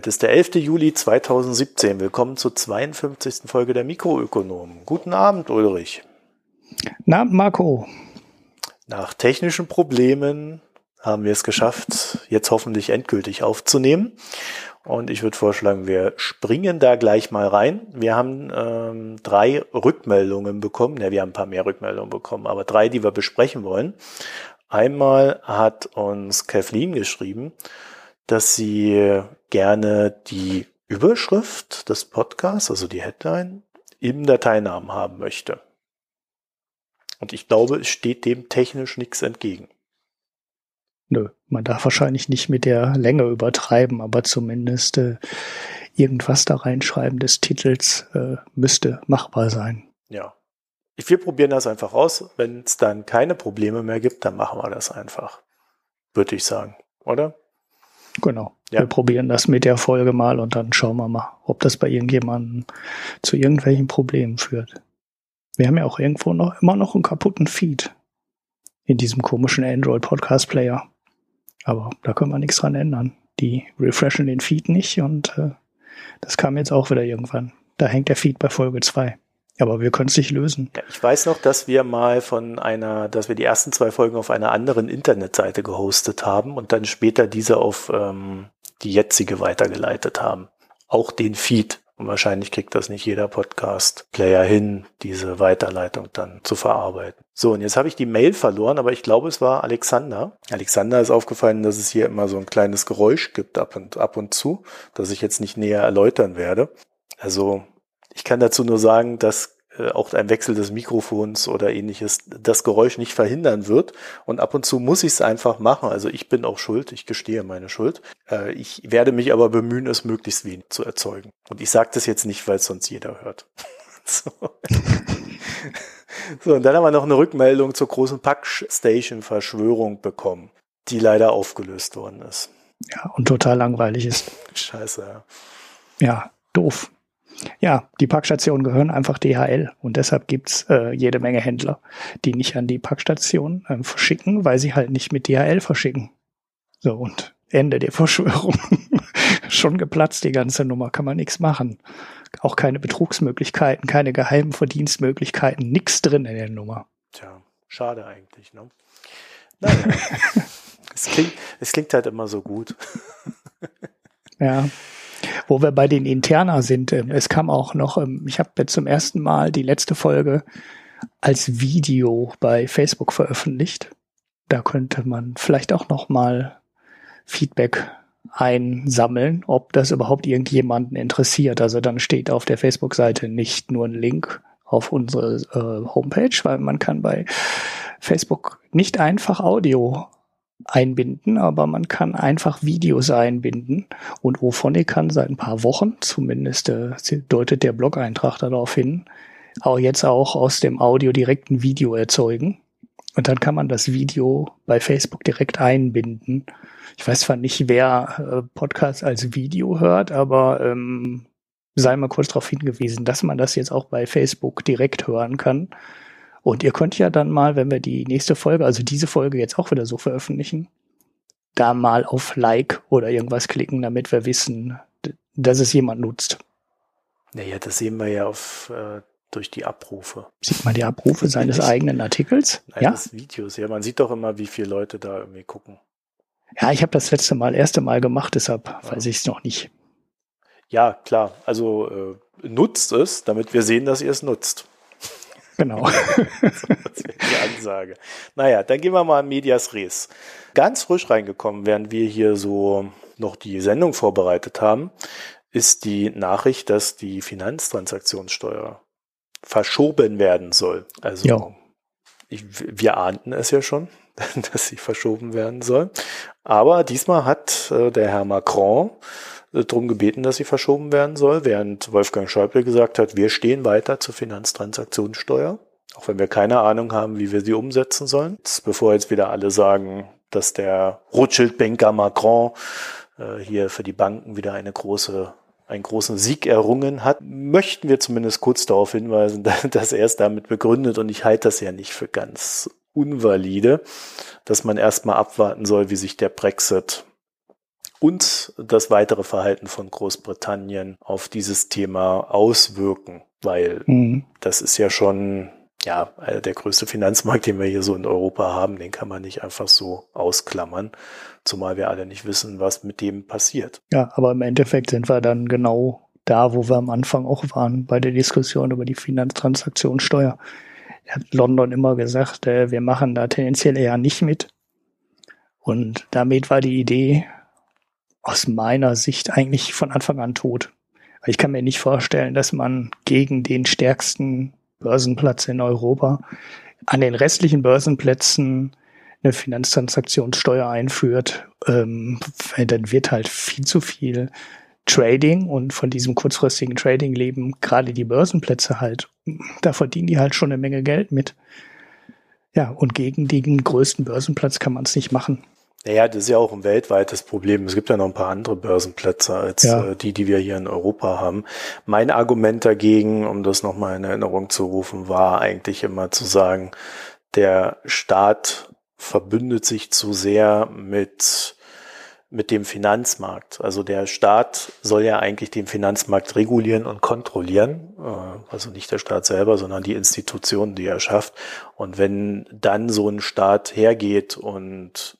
Heute ist der 11. Juli 2017. Willkommen zur 52. Folge der Mikroökonomen. Guten Abend, Ulrich. Guten Abend, Marco. Nach technischen Problemen haben wir es geschafft, jetzt hoffentlich endgültig aufzunehmen. Und ich würde vorschlagen, wir springen da gleich mal rein. Wir haben ähm, drei Rückmeldungen bekommen. Ja, wir haben ein paar mehr Rückmeldungen bekommen, aber drei, die wir besprechen wollen. Einmal hat uns Kathleen geschrieben, dass sie gerne die Überschrift des Podcasts, also die Headline, im Dateinamen haben möchte. Und ich glaube, es steht dem technisch nichts entgegen. Nö, man darf wahrscheinlich nicht mit der Länge übertreiben, aber zumindest äh, irgendwas da reinschreiben des Titels äh, müsste machbar sein. Ja. Wir probieren das einfach aus. Wenn es dann keine Probleme mehr gibt, dann machen wir das einfach. Würde ich sagen, oder? Genau. Ja. Wir probieren das mit der Folge mal und dann schauen wir mal, ob das bei irgendjemandem zu irgendwelchen Problemen führt. Wir haben ja auch irgendwo noch immer noch einen kaputten Feed in diesem komischen Android Podcast Player. Aber da können wir nichts dran ändern. Die refreshen den Feed nicht und äh, das kam jetzt auch wieder irgendwann. Da hängt der Feed bei Folge 2. Aber wir können es nicht lösen. Ja, ich weiß noch, dass wir mal von einer, dass wir die ersten zwei Folgen auf einer anderen Internetseite gehostet haben und dann später diese auf ähm, die jetzige weitergeleitet haben. Auch den Feed. Und wahrscheinlich kriegt das nicht jeder Podcast-Player hin, diese Weiterleitung dann zu verarbeiten. So, und jetzt habe ich die Mail verloren, aber ich glaube, es war Alexander. Alexander ist aufgefallen, dass es hier immer so ein kleines Geräusch gibt ab und, ab und zu, das ich jetzt nicht näher erläutern werde. Also ich kann dazu nur sagen, dass äh, auch ein Wechsel des Mikrofons oder ähnliches das Geräusch nicht verhindern wird. Und ab und zu muss ich es einfach machen. Also ich bin auch schuld, ich gestehe meine Schuld. Äh, ich werde mich aber bemühen, es möglichst wenig zu erzeugen. Und ich sage das jetzt nicht, weil es sonst jeder hört. so. so, und dann haben wir noch eine Rückmeldung zur großen Packstation-Verschwörung bekommen, die leider aufgelöst worden ist. Ja, und total langweilig ist. Scheiße, ja. Ja, doof. Ja, die Packstationen gehören einfach DHL und deshalb gibt's äh, jede Menge Händler, die nicht an die Packstation äh, verschicken, weil sie halt nicht mit DHL verschicken. So, und Ende der Verschwörung. Schon geplatzt, die ganze Nummer, kann man nichts machen. Auch keine Betrugsmöglichkeiten, keine geheimen Verdienstmöglichkeiten, nichts drin in der Nummer. Tja, schade eigentlich, ne? Naja. es, klingt, es klingt halt immer so gut. ja. Wo wir bei den Interna sind, ähm, es kam auch noch, ähm, ich habe zum ersten Mal die letzte Folge als Video bei Facebook veröffentlicht. Da könnte man vielleicht auch noch mal Feedback einsammeln, ob das überhaupt irgendjemanden interessiert. Also dann steht auf der Facebook-Seite nicht nur ein Link auf unsere äh, Homepage, weil man kann bei Facebook nicht einfach Audio einbinden, aber man kann einfach Videos einbinden. Und Ophonic kann seit ein paar Wochen, zumindest äh, deutet der Blog-Eintrag darauf hin, auch jetzt auch aus dem Audio direkt ein Video erzeugen. Und dann kann man das Video bei Facebook direkt einbinden. Ich weiß zwar nicht, wer äh, Podcasts als Video hört, aber ähm, sei mal kurz darauf hingewiesen, dass man das jetzt auch bei Facebook direkt hören kann. Und ihr könnt ja dann mal, wenn wir die nächste Folge, also diese Folge jetzt auch wieder so veröffentlichen, da mal auf Like oder irgendwas klicken, damit wir wissen, dass es jemand nutzt. Naja, das sehen wir ja auf, äh, durch die Abrufe. Sieht man die Abrufe seines eigenen Artikels? Nein, ja. des Videos. Ja, man sieht doch immer, wie viele Leute da irgendwie gucken. Ja, ich habe das letzte Mal, erste Mal gemacht, deshalb ja. weiß ich es noch nicht. Ja, klar. Also äh, nutzt es, damit wir sehen, dass ihr es nutzt. Genau. das wäre die Ansage. Naja, dann gehen wir mal in Medias Res. Ganz frisch reingekommen, während wir hier so noch die Sendung vorbereitet haben, ist die Nachricht, dass die Finanztransaktionssteuer verschoben werden soll. Also ja. ich, wir ahnten es ja schon, dass sie verschoben werden soll. Aber diesmal hat äh, der Herr Macron darum gebeten, dass sie verschoben werden soll, während Wolfgang Schäuble gesagt hat, wir stehen weiter zur Finanztransaktionssteuer, auch wenn wir keine Ahnung haben, wie wir sie umsetzen sollen. Jetzt, bevor jetzt wieder alle sagen, dass der Rothschild-Banker Macron äh, hier für die Banken wieder eine große einen großen Sieg errungen hat, möchten wir zumindest kurz darauf hinweisen, dass er es damit begründet und ich halte das ja nicht für ganz unvalide, dass man erstmal abwarten soll, wie sich der Brexit und das weitere Verhalten von Großbritannien auf dieses Thema auswirken, weil mhm. das ist ja schon ja, der größte Finanzmarkt, den wir hier so in Europa haben, den kann man nicht einfach so ausklammern, zumal wir alle nicht wissen, was mit dem passiert. Ja, aber im Endeffekt sind wir dann genau da, wo wir am Anfang auch waren, bei der Diskussion über die Finanztransaktionssteuer. Hat London immer gesagt, äh, wir machen da tendenziell eher nicht mit. Und damit war die Idee aus meiner Sicht eigentlich von Anfang an tot. Ich kann mir nicht vorstellen, dass man gegen den stärksten Börsenplatz in Europa an den restlichen Börsenplätzen eine Finanztransaktionssteuer einführt, ähm, dann wird halt viel zu viel Trading und von diesem kurzfristigen Trading leben gerade die Börsenplätze halt. Da verdienen die halt schon eine Menge Geld mit. Ja, und gegen den größten Börsenplatz kann man es nicht machen. Naja, das ist ja auch ein weltweites Problem. Es gibt ja noch ein paar andere Börsenplätze als ja. äh, die, die wir hier in Europa haben. Mein Argument dagegen, um das nochmal in Erinnerung zu rufen, war eigentlich immer zu sagen, der Staat verbündet sich zu sehr mit mit dem Finanzmarkt. Also der Staat soll ja eigentlich den Finanzmarkt regulieren und kontrollieren. Äh, also nicht der Staat selber, sondern die Institutionen, die er schafft. Und wenn dann so ein Staat hergeht und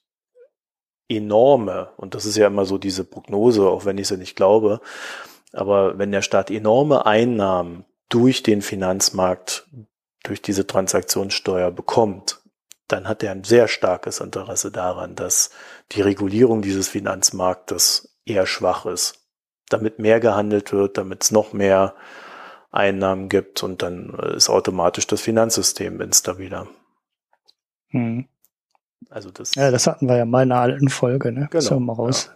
enorme, und das ist ja immer so diese Prognose, auch wenn ich sie nicht glaube, aber wenn der Staat enorme Einnahmen durch den Finanzmarkt, durch diese Transaktionssteuer bekommt, dann hat er ein sehr starkes Interesse daran, dass die Regulierung dieses Finanzmarktes eher schwach ist, damit mehr gehandelt wird, damit es noch mehr Einnahmen gibt und dann ist automatisch das Finanzsystem instabiler. Hm. Also das. Ja, das hatten wir ja mal in einer alten Folge, ne? Genau. So mal raus,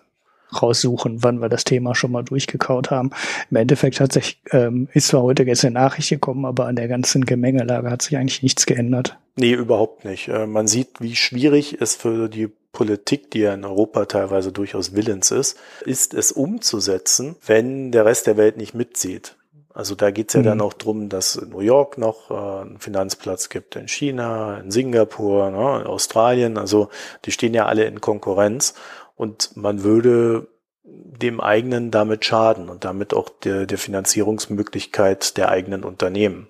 ja. raussuchen, wann wir das Thema schon mal durchgekaut haben. Im Endeffekt hat sich, ähm, ist zwar heute eine Nachricht gekommen, aber an der ganzen Gemengelage hat sich eigentlich nichts geändert. Nee, überhaupt nicht. Äh, man sieht, wie schwierig es für die Politik, die ja in Europa teilweise durchaus willens ist, ist es umzusetzen, wenn der Rest der Welt nicht mitzieht. Also da geht's ja mhm. dann auch drum, dass in New York noch äh, einen Finanzplatz gibt, in China, in Singapur, ne, in Australien. Also die stehen ja alle in Konkurrenz und man würde dem eigenen damit schaden und damit auch der, der Finanzierungsmöglichkeit der eigenen Unternehmen.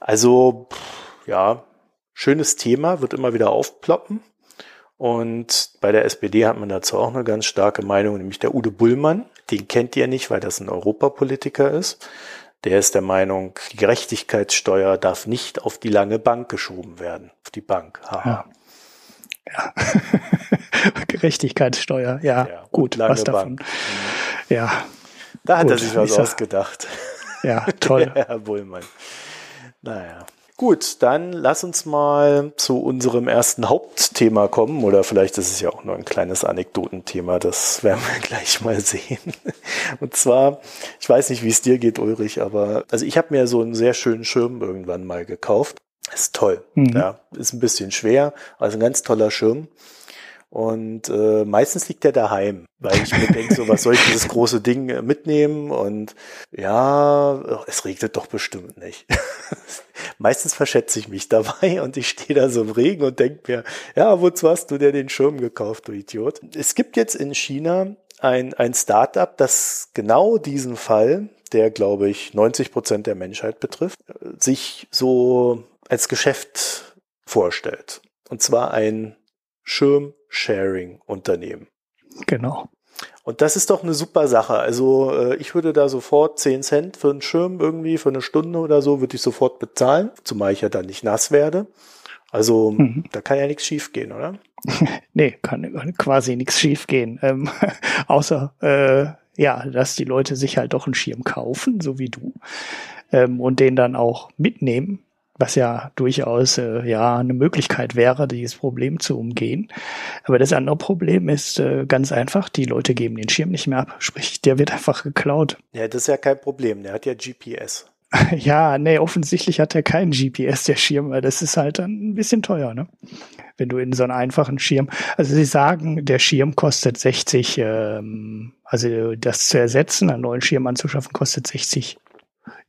Also ja, schönes Thema, wird immer wieder aufploppen. Und bei der SPD hat man dazu auch eine ganz starke Meinung, nämlich der Ude Bullmann. Den kennt ihr nicht, weil das ein Europapolitiker ist. Der ist der Meinung, die Gerechtigkeitssteuer darf nicht auf die lange Bank geschoben werden. Auf die Bank. Haha. Ja. ja. Gerechtigkeitssteuer, ja, ja gut, was davon. Bank. Ja. Da hat gut, er sich was ausgedacht. Ja, toll. Herr Bullmann. Naja. Gut, dann lass uns mal zu unserem ersten Hauptthema kommen. Oder vielleicht ist es ja auch nur ein kleines Anekdotenthema. Das werden wir gleich mal sehen. Und zwar, ich weiß nicht, wie es dir geht, Ulrich, aber also ich habe mir so einen sehr schönen Schirm irgendwann mal gekauft. Ist toll. Mhm. Ja, ist ein bisschen schwer, also ein ganz toller Schirm. Und äh, meistens liegt er daheim, weil ich mir denke, so was soll ich dieses große Ding äh, mitnehmen? Und ja, es regnet doch bestimmt nicht. meistens verschätze ich mich dabei und ich stehe da so im Regen und denke mir, ja, wozu hast du dir den Schirm gekauft, du Idiot? Es gibt jetzt in China ein, ein Startup, das genau diesen Fall, der glaube ich 90 Prozent der Menschheit betrifft, sich so als Geschäft vorstellt. Und zwar ein Schirm-Sharing-Unternehmen. Genau. Und das ist doch eine super Sache. Also äh, ich würde da sofort 10 Cent für einen Schirm irgendwie, für eine Stunde oder so, würde ich sofort bezahlen, zumal ich ja dann nicht nass werde. Also mhm. da kann ja nichts schiefgehen, oder? nee, kann quasi nichts schiefgehen. Ähm, außer äh, ja, dass die Leute sich halt doch einen Schirm kaufen, so wie du, ähm, und den dann auch mitnehmen was ja durchaus äh, ja eine Möglichkeit wäre, dieses Problem zu umgehen. Aber das andere Problem ist äh, ganz einfach, die Leute geben den Schirm nicht mehr ab, sprich, der wird einfach geklaut. Ja, das ist ja kein Problem, der hat ja GPS. ja, nee, offensichtlich hat er keinen GPS, der Schirm, weil das ist halt dann ein bisschen teuer, ne? Wenn du in so einen einfachen Schirm, also sie sagen, der Schirm kostet 60, ähm, also das zu ersetzen, einen neuen Schirm anzuschaffen, kostet 60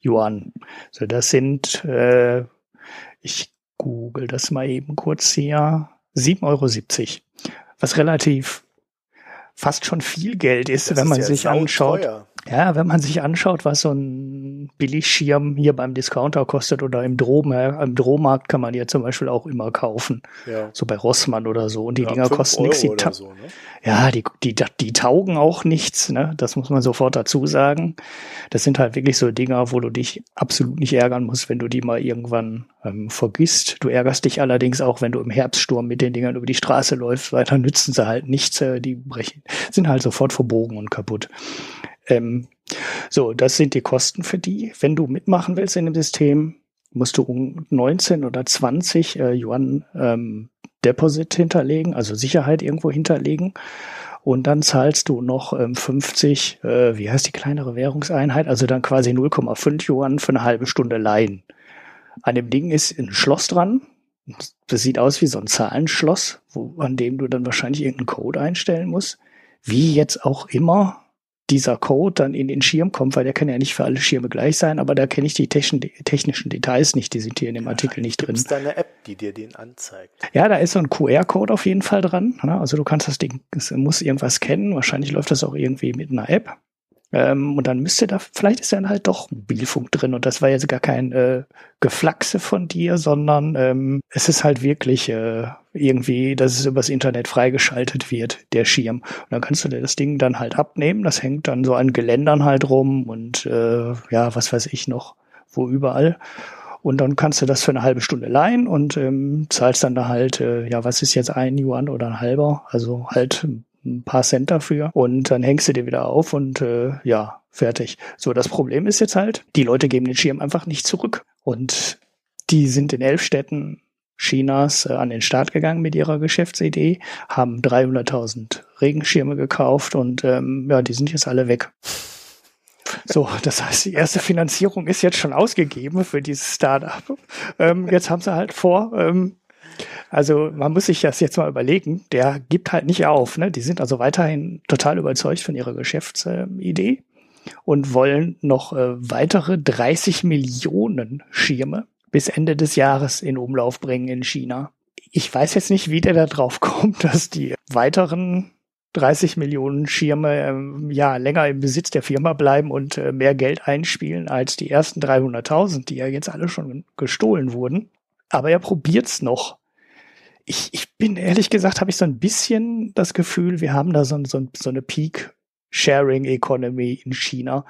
Yuan. So, das sind äh, ich google das mal eben kurz hier. 7,70 Euro. Was relativ, fast schon viel Geld ist, das wenn man ist ja sich anschaut. Teuer. Ja, wenn man sich anschaut, was so ein Billigschirm hier beim Discounter kostet oder im Drom, ja, im Drohmarkt kann man ja zum Beispiel auch immer kaufen. Ja. So bei Rossmann oder so. Und die ja, Dinger kosten nichts. Die so, ne? Ja, die, die, die taugen auch nichts, ne? Das muss man sofort dazu sagen. Das sind halt wirklich so Dinger, wo du dich absolut nicht ärgern musst, wenn du die mal irgendwann ähm, vergisst. Du ärgerst dich allerdings auch, wenn du im Herbststurm mit den Dingern über die Straße läufst, weil dann nützen sie halt nichts. Äh, die brechen, sind halt sofort verbogen und kaputt. Ähm, so, das sind die Kosten für die. Wenn du mitmachen willst in dem System, musst du um 19 oder 20 äh, Yuan ähm, Deposit hinterlegen, also Sicherheit irgendwo hinterlegen. Und dann zahlst du noch ähm, 50, äh, wie heißt die kleinere Währungseinheit, also dann quasi 0,5 Yuan für eine halbe Stunde leihen. An dem Ding ist ein Schloss dran. Das sieht aus wie so ein Zahlenschloss, wo, an dem du dann wahrscheinlich irgendeinen Code einstellen musst. Wie jetzt auch immer dieser Code dann in den Schirm kommt, weil der kann ja nicht für alle Schirme gleich sein, aber da kenne ich die technischen Details nicht, die sind hier in dem Artikel nicht drin. Ist da eine App, die dir den anzeigt? Ja, da ist so ein QR-Code auf jeden Fall dran. Ne? Also du kannst das Ding, es muss irgendwas kennen. Wahrscheinlich läuft das auch irgendwie mit einer App. Ähm, und dann müsste da, vielleicht ist dann halt doch Mobilfunk drin und das war jetzt gar kein äh, Geflaxe von dir, sondern ähm, es ist halt wirklich äh, irgendwie, dass es übers Internet freigeschaltet wird, der Schirm. Und dann kannst du dir das Ding dann halt abnehmen, das hängt dann so an Geländern halt rum und äh, ja, was weiß ich noch, wo überall. Und dann kannst du das für eine halbe Stunde leihen und ähm, zahlst dann da halt, äh, ja, was ist jetzt ein Yuan oder ein halber? Also halt ein paar Cent dafür und dann hängst du dir wieder auf und äh, ja, fertig. So, das Problem ist jetzt halt, die Leute geben den Schirm einfach nicht zurück. Und die sind in elf Städten Chinas äh, an den Start gegangen mit ihrer Geschäftsidee, haben 300.000 Regenschirme gekauft und ähm, ja, die sind jetzt alle weg. So, das heißt, die erste Finanzierung ist jetzt schon ausgegeben für dieses Startup. Ähm, jetzt haben sie halt vor, ähm, also man muss sich das jetzt mal überlegen, der gibt halt nicht auf. Ne? Die sind also weiterhin total überzeugt von ihrer Geschäftsidee und wollen noch äh, weitere 30 Millionen Schirme bis Ende des Jahres in Umlauf bringen in China. Ich weiß jetzt nicht, wie der da drauf kommt, dass die weiteren 30 Millionen Schirme ähm, ja länger im Besitz der Firma bleiben und äh, mehr Geld einspielen als die ersten 300.000, die ja jetzt alle schon gestohlen wurden. Aber er probiert's noch ich, ich bin ehrlich gesagt, habe ich so ein bisschen das Gefühl, wir haben da so, so, so eine Peak-Sharing-Economy in China.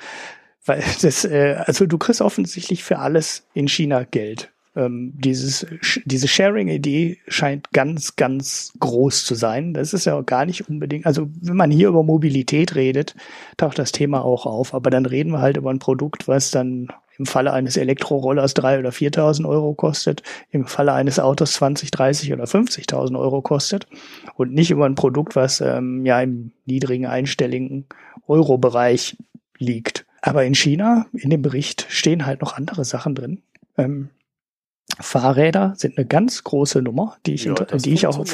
Weil das, äh, also du kriegst offensichtlich für alles in China Geld. Ähm, dieses, diese Sharing-Idee scheint ganz, ganz groß zu sein. Das ist ja auch gar nicht unbedingt, also wenn man hier über Mobilität redet, taucht das Thema auch auf. Aber dann reden wir halt über ein Produkt, was dann im Falle eines Elektrorollers drei oder 4.000 Euro kostet, im Falle eines Autos 20, 30 oder 50.000 Euro kostet und nicht über ein Produkt, was ähm, ja im niedrigen einstelligen Euro-Bereich liegt. Aber in China, in dem Bericht, stehen halt noch andere Sachen drin. Ähm, Fahrräder sind eine ganz große Nummer, die ich, ja, die ich auch,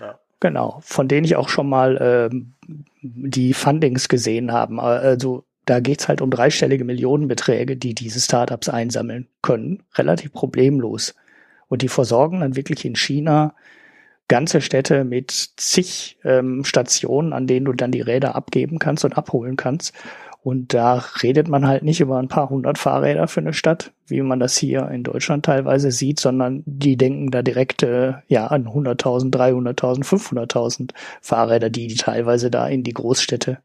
ja. genau, von denen ich auch schon mal ähm, die Fundings gesehen haben. Also da geht's halt um dreistellige Millionenbeträge, die diese Startups einsammeln können, relativ problemlos. Und die versorgen dann wirklich in China ganze Städte mit zig ähm, Stationen, an denen du dann die Räder abgeben kannst und abholen kannst. Und da redet man halt nicht über ein paar hundert Fahrräder für eine Stadt, wie man das hier in Deutschland teilweise sieht, sondern die denken da direkt äh, ja an 100.000, 300.000, 500.000 Fahrräder, die die teilweise da in die Großstädte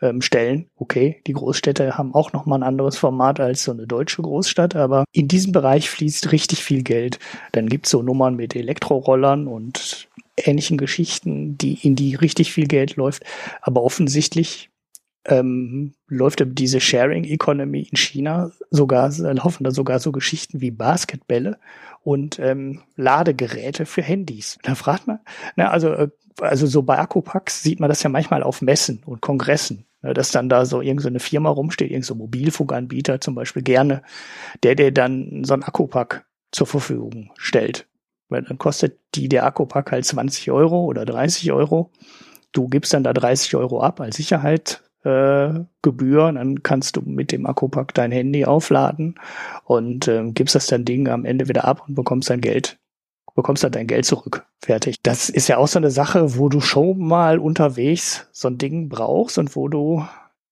ähm, stellen. Okay, die Großstädte haben auch noch mal ein anderes Format als so eine deutsche Großstadt, aber in diesem Bereich fließt richtig viel Geld. Dann gibt's so Nummern mit Elektrorollern und ähnlichen Geschichten, die in die richtig viel Geld läuft. Aber offensichtlich ähm, läuft diese Sharing Economy in China sogar, laufen da sogar so Geschichten wie Basketbälle und ähm, Ladegeräte für Handys. Da fragt man, na, also, äh, also so bei Akkupacks sieht man das ja manchmal auf Messen und Kongressen. Ne, dass dann da so irgendeine so Firma rumsteht, irgendein so Mobilfunkanbieter zum Beispiel gerne, der dir dann so ein Akkupack zur Verfügung stellt. Weil dann kostet die der Akkupack halt 20 Euro oder 30 Euro. Du gibst dann da 30 Euro ab als Sicherheit äh, Gebühr, dann kannst du mit dem Akkupack dein Handy aufladen und äh, gibst das dann Ding am Ende wieder ab und bekommst dein Geld bekommst halt dein Geld zurück. Fertig. Das ist ja auch so eine Sache, wo du schon mal unterwegs so ein Ding brauchst und wo du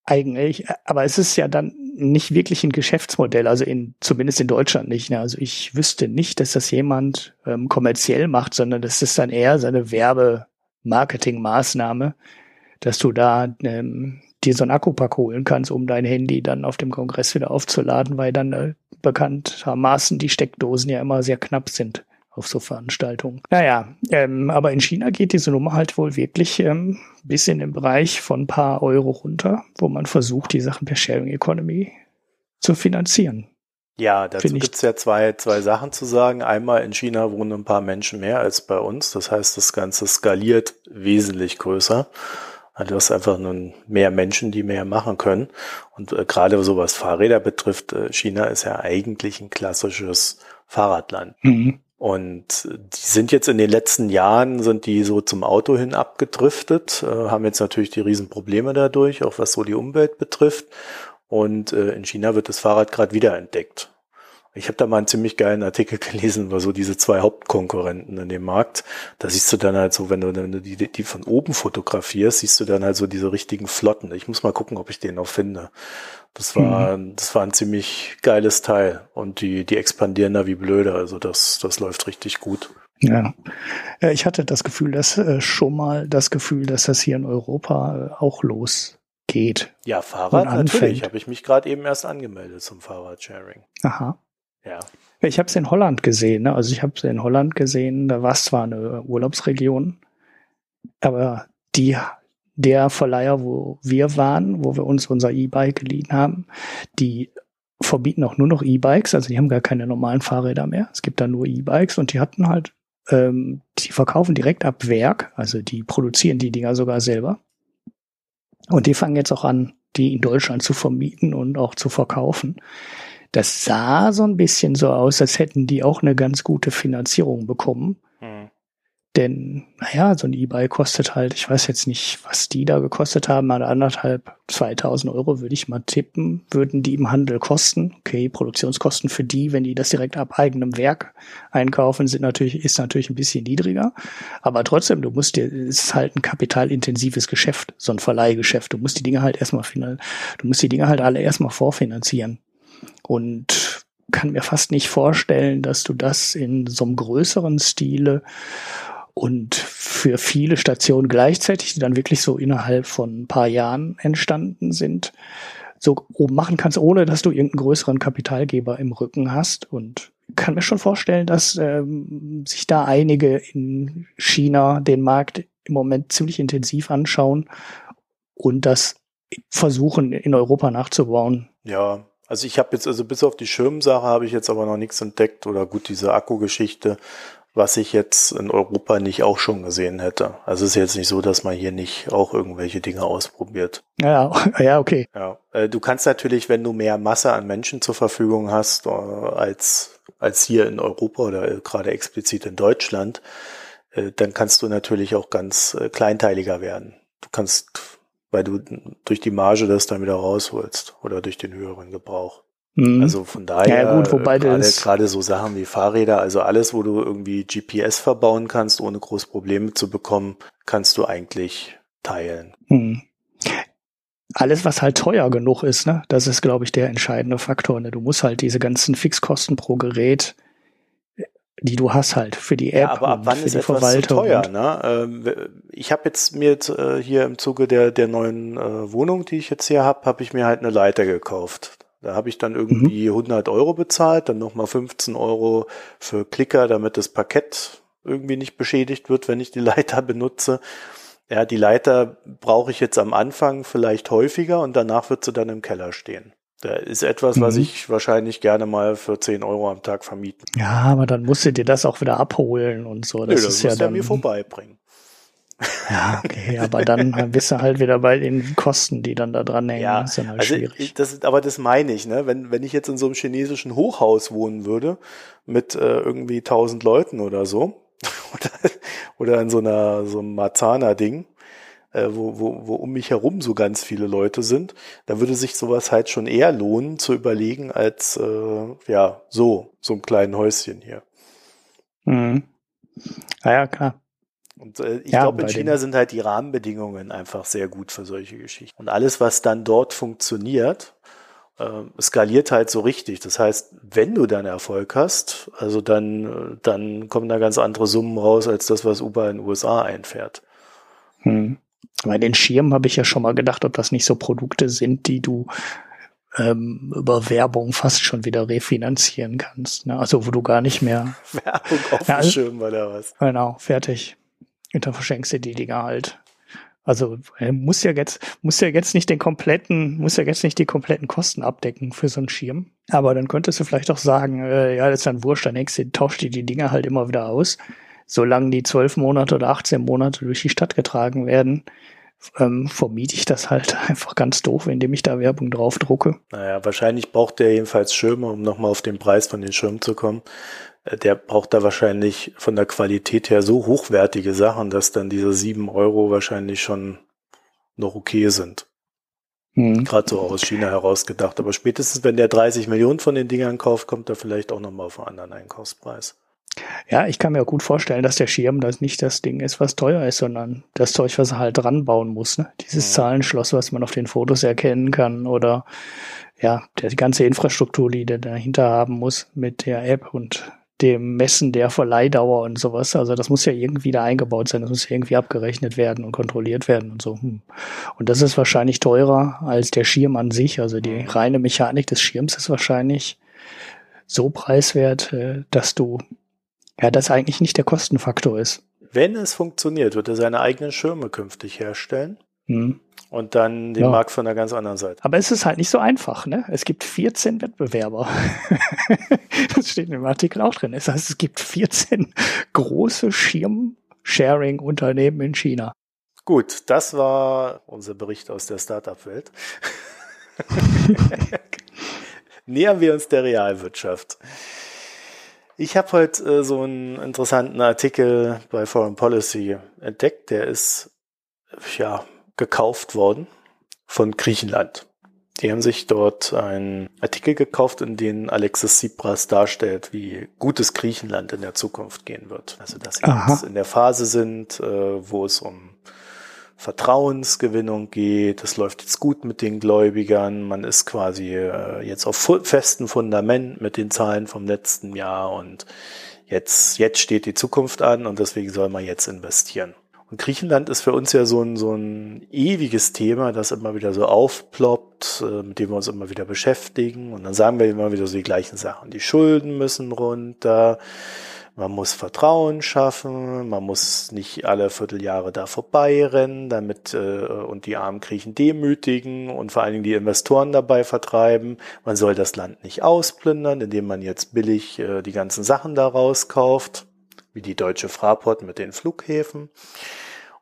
eigentlich, aber es ist ja dann nicht wirklich ein Geschäftsmodell, also in, zumindest in Deutschland nicht. Ne? Also ich wüsste nicht, dass das jemand ähm, kommerziell macht, sondern das ist dann eher seine Werbe-Marketing-Maßnahme, dass du da ähm, dir so einen Akkupack holen kannst, um dein Handy dann auf dem Kongress wieder aufzuladen, weil dann äh, bekanntermaßen die Steckdosen ja immer sehr knapp sind auf so Veranstaltungen. Naja, ähm, aber in China geht diese Nummer halt wohl wirklich ähm, bis in den Bereich von ein paar Euro runter, wo man versucht, die Sachen per Sharing Economy zu finanzieren. Ja, dazu gibt es ja zwei, zwei Sachen zu sagen. Einmal in China wohnen ein paar Menschen mehr als bei uns. Das heißt, das Ganze skaliert wesentlich größer. Also du hast einfach nun mehr Menschen, die mehr machen können. Und äh, gerade so was Fahrräder betrifft, äh, China ist ja eigentlich ein klassisches Fahrradland. Mhm. Und die sind jetzt in den letzten Jahren, sind die so zum Auto hin abgedriftet, äh, haben jetzt natürlich die Riesenprobleme dadurch, auch was so die Umwelt betrifft. Und äh, in China wird das Fahrrad gerade wiederentdeckt. Ich habe da mal einen ziemlich geilen Artikel gelesen über so diese zwei Hauptkonkurrenten in dem Markt. Da siehst du dann halt so, wenn du, wenn du die, die von oben fotografierst, siehst du dann halt so diese richtigen Flotten. Ich muss mal gucken, ob ich den noch finde. Das war, mhm. das war ein ziemlich geiles Teil und die, die expandieren da wie blöde. Also das, das läuft richtig gut. Ja, ich hatte das Gefühl, dass äh, schon mal das Gefühl, dass das hier in Europa äh, auch losgeht. Ja, Fahrrad natürlich. Habe ich mich gerade eben erst angemeldet zum Fahrradsharing. Aha. Ja. Ich habe es in Holland gesehen. Ne? Also ich habe es in Holland gesehen. Da war es zwar eine Urlaubsregion, aber die der Verleiher, wo wir waren, wo wir uns unser E-Bike geliehen haben, die verbieten auch nur noch E-Bikes, also die haben gar keine normalen Fahrräder mehr. Es gibt da nur E-Bikes und die hatten halt, ähm, die verkaufen direkt ab Werk, also die produzieren die Dinger sogar selber. Und die fangen jetzt auch an, die in Deutschland zu vermieten und auch zu verkaufen. Das sah so ein bisschen so aus, als hätten die auch eine ganz gute Finanzierung bekommen. Denn, naja, so ein E-Bike kostet halt, ich weiß jetzt nicht, was die da gekostet haben, mal anderthalb, 2000 Euro würde ich mal tippen, würden die im Handel kosten. Okay, Produktionskosten für die, wenn die das direkt ab eigenem Werk einkaufen, sind natürlich, ist natürlich ein bisschen niedriger. Aber trotzdem, du musst dir, es ist halt ein kapitalintensives Geschäft, so ein Verleihgeschäft. Du musst die Dinge halt erstmal, du musst die Dinge halt alle erstmal vorfinanzieren. Und kann mir fast nicht vorstellen, dass du das in so einem größeren Stile und für viele Stationen gleichzeitig, die dann wirklich so innerhalb von ein paar Jahren entstanden sind, so oben machen kannst, ohne dass du irgendeinen größeren Kapitalgeber im Rücken hast. Und kann mir schon vorstellen, dass ähm, sich da einige in China den Markt im Moment ziemlich intensiv anschauen und das versuchen in Europa nachzubauen. Ja, also ich habe jetzt, also bis auf die Schirmsache habe ich jetzt aber noch nichts entdeckt oder gut, diese Akkugeschichte was ich jetzt in Europa nicht auch schon gesehen hätte. Also es ist jetzt nicht so, dass man hier nicht auch irgendwelche Dinge ausprobiert. Ja, ja, okay. Ja, äh, du kannst natürlich, wenn du mehr Masse an Menschen zur Verfügung hast äh, als als hier in Europa oder äh, gerade explizit in Deutschland, dann kannst du natürlich auch ganz kleinteiliger werden. Du kannst, weil du durch die Marge das dann wieder rausholst oder durch den höheren Gebrauch. Mhm. Also von daher, ja, gut, wobei gerade, gerade so Sachen wie Fahrräder, also alles, wo du irgendwie GPS verbauen kannst, ohne groß Probleme zu bekommen, kannst du eigentlich teilen. Mhm. Alles, was halt teuer genug ist, ne, das ist, glaube ich, der entscheidende Faktor. Ne? Du musst halt diese ganzen Fixkosten pro Gerät, die du hast halt für die App. Ja, aber ab wann ist etwas zu teuer? Ne? Ähm, ich habe jetzt mir jetzt, äh, hier im Zuge der, der neuen äh, Wohnung, die ich jetzt hier habe, habe ich mir halt eine Leiter gekauft. Da habe ich dann irgendwie mhm. 100 Euro bezahlt, dann nochmal 15 Euro für Klicker, damit das Parkett irgendwie nicht beschädigt wird, wenn ich die Leiter benutze. Ja, die Leiter brauche ich jetzt am Anfang vielleicht häufiger und danach wird sie dann im Keller stehen. Da ist etwas, mhm. was ich wahrscheinlich gerne mal für 10 Euro am Tag vermieten. Ja, aber dann musst du dir das auch wieder abholen und so. Das, Nö, das ist ja dann, mir vorbeibringen. Ja, okay, aber dann bist du halt wieder bei den Kosten, die dann da dran hängen. Ja, das ist ja halt also schwierig. Das, aber das meine ich, ne? Wenn, wenn ich jetzt in so einem chinesischen Hochhaus wohnen würde, mit äh, irgendwie tausend Leuten oder so, oder, oder in so einer, so einem Marzana-Ding, äh, wo, wo, wo um mich herum so ganz viele Leute sind, da würde sich sowas halt schon eher lohnen zu überlegen als, äh, ja, so, so ein kleinen Häuschen hier. Mhm. Ja, ja, klar. Und äh, ich Ja, glaube, in China sind halt die Rahmenbedingungen einfach sehr gut für solche Geschichten. Und alles, was dann dort funktioniert, äh, skaliert halt so richtig. Das heißt, wenn du dann Erfolg hast, also dann, dann kommen da ganz andere Summen raus, als das, was Uber in den USA einfährt. Hm. Bei den Schirmen habe ich ja schon mal gedacht, ob das nicht so Produkte sind, die du ähm, über Werbung fast schon wieder refinanzieren kannst. Ne? Also wo du gar nicht mehr, Werbung auf Ja, dem also- Schirm oder was? genau, fertig. Und dann verschenkst du die Dinger halt. Also äh, muss ja jetzt, muss ja jetzt nicht den kompletten, muss ja jetzt nicht die kompletten Kosten abdecken für so einen Schirm. Aber dann könntest du vielleicht auch sagen, äh, ja, das ist dann wurscht, dann du, tauscht die die Dinger halt immer wieder aus. Solange die zwölf Monate oder 18 Monate durch die Stadt getragen werden, ähm, vermiete ich das halt einfach ganz doof, indem ich da Werbung drauf drucke. Naja, wahrscheinlich braucht der jedenfalls Schirme, um nochmal auf den Preis von den Schirmen zu kommen. Äh, Der braucht da wahrscheinlich von der Qualität her so hochwertige Sachen, dass dann diese sieben Euro wahrscheinlich schon noch okay sind. Hm. Gerade so aus China herausgedacht. Aber spätestens, wenn der 30 Millionen von den Dingern kauft, kommt er vielleicht auch nochmal auf einen anderen Einkaufspreis. Ja, ich kann mir auch gut vorstellen, dass der Schirm das nicht das Ding ist, was teuer ist, sondern das Zeug, was er halt dran bauen muss. Ne? Dieses Mhm. Zahlenschloss, was man auf den Fotos erkennen kann oder ja, der, die ganze Infrastruktur, die der dahinter haben muss mit der App und dem Messen der Verleihdauer und sowas. Also das muss ja irgendwie da eingebaut sein, das muss ja irgendwie abgerechnet werden und kontrolliert werden und so. Hm. Und das ist wahrscheinlich teurer als der Schirm an sich. Also die Mhm. reine Mechanik des Schirms ist wahrscheinlich so preiswert, äh, dass du ja, das eigentlich nicht der Kostenfaktor ist. Wenn es funktioniert, wird er seine eigenen Schirme künftig herstellen Hm. und dann den Ja. Markt von der ganz anderen Seite. Aber es ist halt nicht so einfach, ne? Es gibt 14 Wettbewerber. das steht im Artikel auch drin. Das heißt, es gibt 14 große Schirm-Sharing-Unternehmen in China. Gut, das war unser Bericht aus der Startup-Welt. Nähern wir uns der Realwirtschaft. Ich habe heute äh, so einen interessanten Artikel bei Foreign Policy entdeckt. Der ist ja gekauft worden von Griechenland. Die haben sich dort einen Artikel gekauft, in dem Alexis Tsipras darstellt, wie gutes Griechenland in der Zukunft gehen wird. Also dass sie Aha. jetzt in der Phase sind, äh, wo es um Vertrauensgewinnung geht. Es läuft jetzt gut mit den Gläubigern. Man ist quasi äh, jetzt auf festem Fundament mit den Zahlen vom letzten Jahr und jetzt, jetzt steht die Zukunft an und deswegen soll man jetzt investieren. Und Griechenland ist für uns ja so ein, so ein ewiges Thema, das immer wieder so aufploppt, äh, mit dem wir uns immer wieder beschäftigen. Und dann sagen wir immer wieder so die gleichen Sachen. Die Schulden müssen runter, man muss Vertrauen schaffen, man muss nicht alle Vierteljahre da vorbeirennen, damit äh, und die armen Griechen demütigen und vor allen Dingen die Investoren dabei vertreiben. Man soll das Land nicht ausplündern, indem man jetzt billig äh, die ganzen Sachen da rauskauft, wie die deutsche Fraport mit den Flughäfen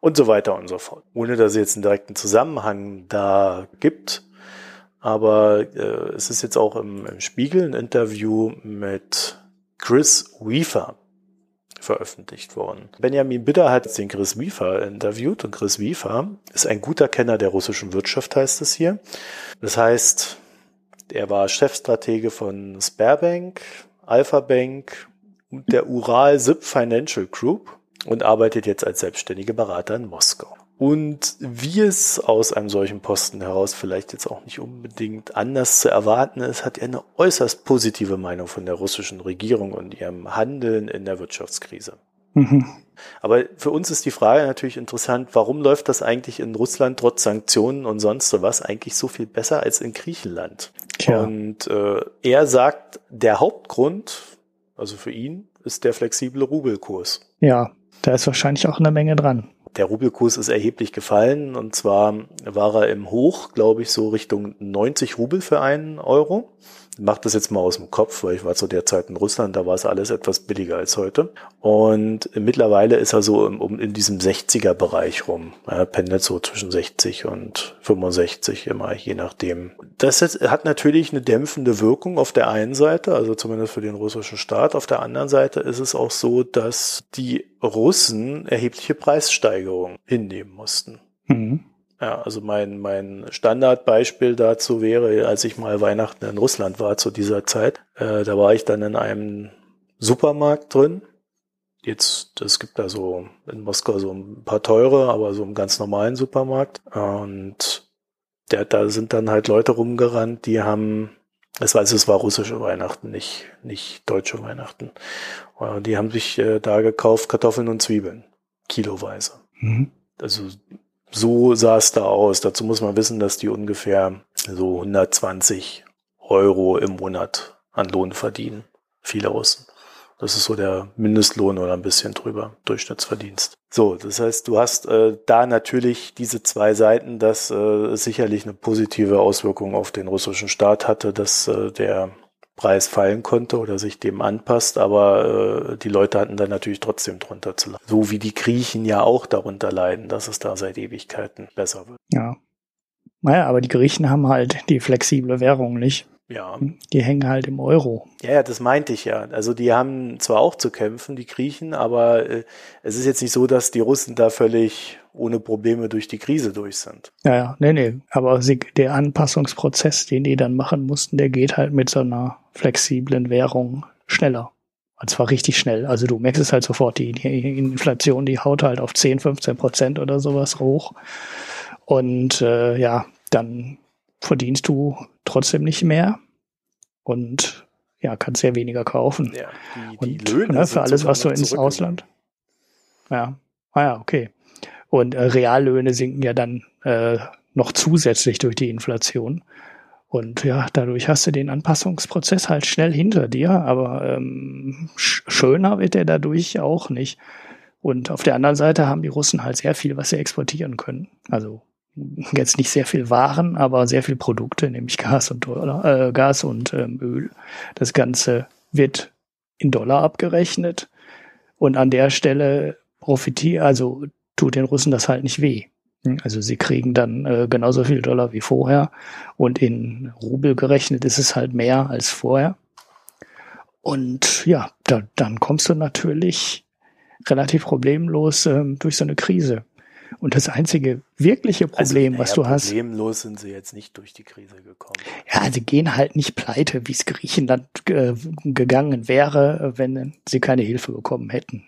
und so weiter und so fort. Ohne dass es jetzt einen direkten Zusammenhang da gibt. Aber äh, es ist jetzt auch im, im Spiegel ein Interview mit Chris Weaver veröffentlicht worden. Benjamin Bidder hat den Chris Weaver interviewt und Chris Weaver ist ein guter Kenner der russischen Wirtschaft, heißt es hier. Das heißt, er war Chefstratege von Sperbank, Alpha Bank und der Ural SIP Financial Group und arbeitet jetzt als selbstständiger Berater in Moskau. Und wie es aus einem solchen Posten heraus vielleicht jetzt auch nicht unbedingt anders zu erwarten ist, hat er eine äußerst positive Meinung von der russischen Regierung und ihrem Handeln in der Wirtschaftskrise. Mhm. Aber für uns ist die Frage natürlich interessant, warum läuft das eigentlich in Russland trotz Sanktionen und sonst sowas eigentlich so viel besser als in Griechenland? Tja. Und äh, er sagt, der Hauptgrund, also für ihn, ist der flexible Rubelkurs. Ja, da ist wahrscheinlich auch eine Menge dran. Der Rubelkurs ist erheblich gefallen und zwar war er im Hoch, glaube ich, so Richtung 90 Rubel für einen Euro. Ich mach das jetzt mal aus dem Kopf, weil ich war zu der Zeit in Russland, da war es alles etwas billiger als heute. Und mittlerweile ist er so im, um, in diesem 60er Bereich rum. Er pendelt so zwischen 60 und 65 immer, je nachdem. Das hat natürlich eine dämpfende Wirkung auf der einen Seite, also zumindest für den russischen Staat. Auf der anderen Seite ist es auch so, dass die Russen erhebliche Preissteigerungen hinnehmen mussten. Mhm. Ja, also mein, mein Standardbeispiel dazu wäre, als ich mal Weihnachten in Russland war zu dieser Zeit, äh, da war ich dann in einem Supermarkt drin jetzt, es gibt da so in Moskau so ein paar teure, aber so im ganz normalen Supermarkt. Und der, da sind dann halt Leute rumgerannt, die haben, es weiß, es war russische Weihnachten, nicht, nicht deutsche Weihnachten. Die haben sich äh, da gekauft Kartoffeln und Zwiebeln, kiloweise. Mhm. Also so sah es da aus. Dazu muss man wissen, dass die ungefähr so 120 Euro im Monat an Lohn verdienen. Viele Russen. Das ist so der Mindestlohn oder ein bisschen drüber, Durchschnittsverdienst. So, das heißt, du hast äh, da natürlich diese zwei Seiten, dass äh, sicherlich eine positive Auswirkung auf den russischen Staat hatte, dass äh, der Preis fallen konnte oder sich dem anpasst, aber äh, die Leute hatten dann natürlich trotzdem drunter zu leiden. So wie die Griechen ja auch darunter leiden, dass es da seit Ewigkeiten besser wird. Ja. Naja, aber die Griechen haben halt die flexible Währung nicht. Ja. Die hängen halt im Euro. Ja, ja, das meinte ich ja. Also die haben zwar auch zu kämpfen, die Griechen, aber äh, es ist jetzt nicht so, dass die Russen da völlig ohne Probleme durch die Krise durch sind. Ja, ja, nee, nee. Aber sie, der Anpassungsprozess, den die dann machen mussten, der geht halt mit so einer flexiblen Währung schneller. Und zwar richtig schnell. Also du merkst es halt sofort, die, die Inflation, die haut halt auf 10, 15 Prozent oder sowas hoch. Und äh, ja, dann verdienst du trotzdem nicht mehr und ja, kannst ja weniger kaufen. Ja, die, die und ne, für alles, was du ins Ausland. Ja, ah ja, okay. Und äh, Reallöhne sinken ja dann äh, noch zusätzlich durch die Inflation. Und ja, dadurch hast du den Anpassungsprozess halt schnell hinter dir, aber ähm, sch schöner wird er dadurch auch nicht. Und auf der anderen Seite haben die Russen halt sehr viel, was sie exportieren können. Also jetzt nicht sehr viel Waren, aber sehr viel Produkte, nämlich Gas und Dollar, äh, Gas und ähm, Öl. Das Ganze wird in Dollar abgerechnet und an der Stelle profitiert, also tut den Russen das halt nicht weh. Also sie kriegen dann äh, genauso viel Dollar wie vorher und in Rubel gerechnet ist es halt mehr als vorher. Und ja, da, dann kommst du natürlich relativ problemlos ähm, durch so eine Krise. Und das einzige wirkliche also, Problem, also, was du problemlos hast. Problemlos sind sie jetzt nicht durch die Krise gekommen. Ja, sie gehen halt nicht pleite, wie es Griechenland äh, gegangen wäre, wenn sie keine Hilfe bekommen hätten.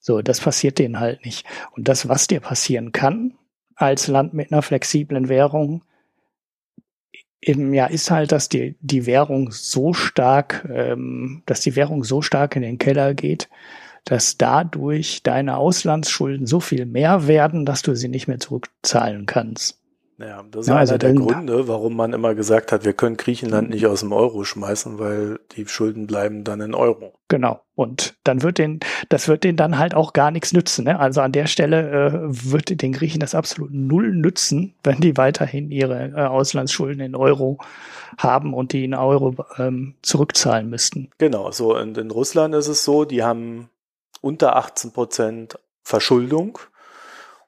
So, das passiert denen halt nicht. Und das, was dir passieren kann, als Land mit einer flexiblen Währung, eben, ja, ist halt, dass die, die Währung so stark, ähm, dass die Währung so stark in den Keller geht, dass dadurch deine Auslandsschulden so viel mehr werden, dass du sie nicht mehr zurückzahlen kannst. Ja, das ist ja, also einer der Gründe, warum man immer gesagt hat, wir können Griechenland nicht aus dem Euro schmeißen, weil die Schulden bleiben dann in Euro. Genau. Und dann wird den, das wird denen dann halt auch gar nichts nützen. Ne? Also an der Stelle äh, wird den Griechen das absolut null nützen, wenn die weiterhin ihre äh, Auslandsschulden in Euro haben und die in Euro ähm, zurückzahlen müssten. Genau. So und in Russland ist es so, die haben unter 18 Prozent Verschuldung.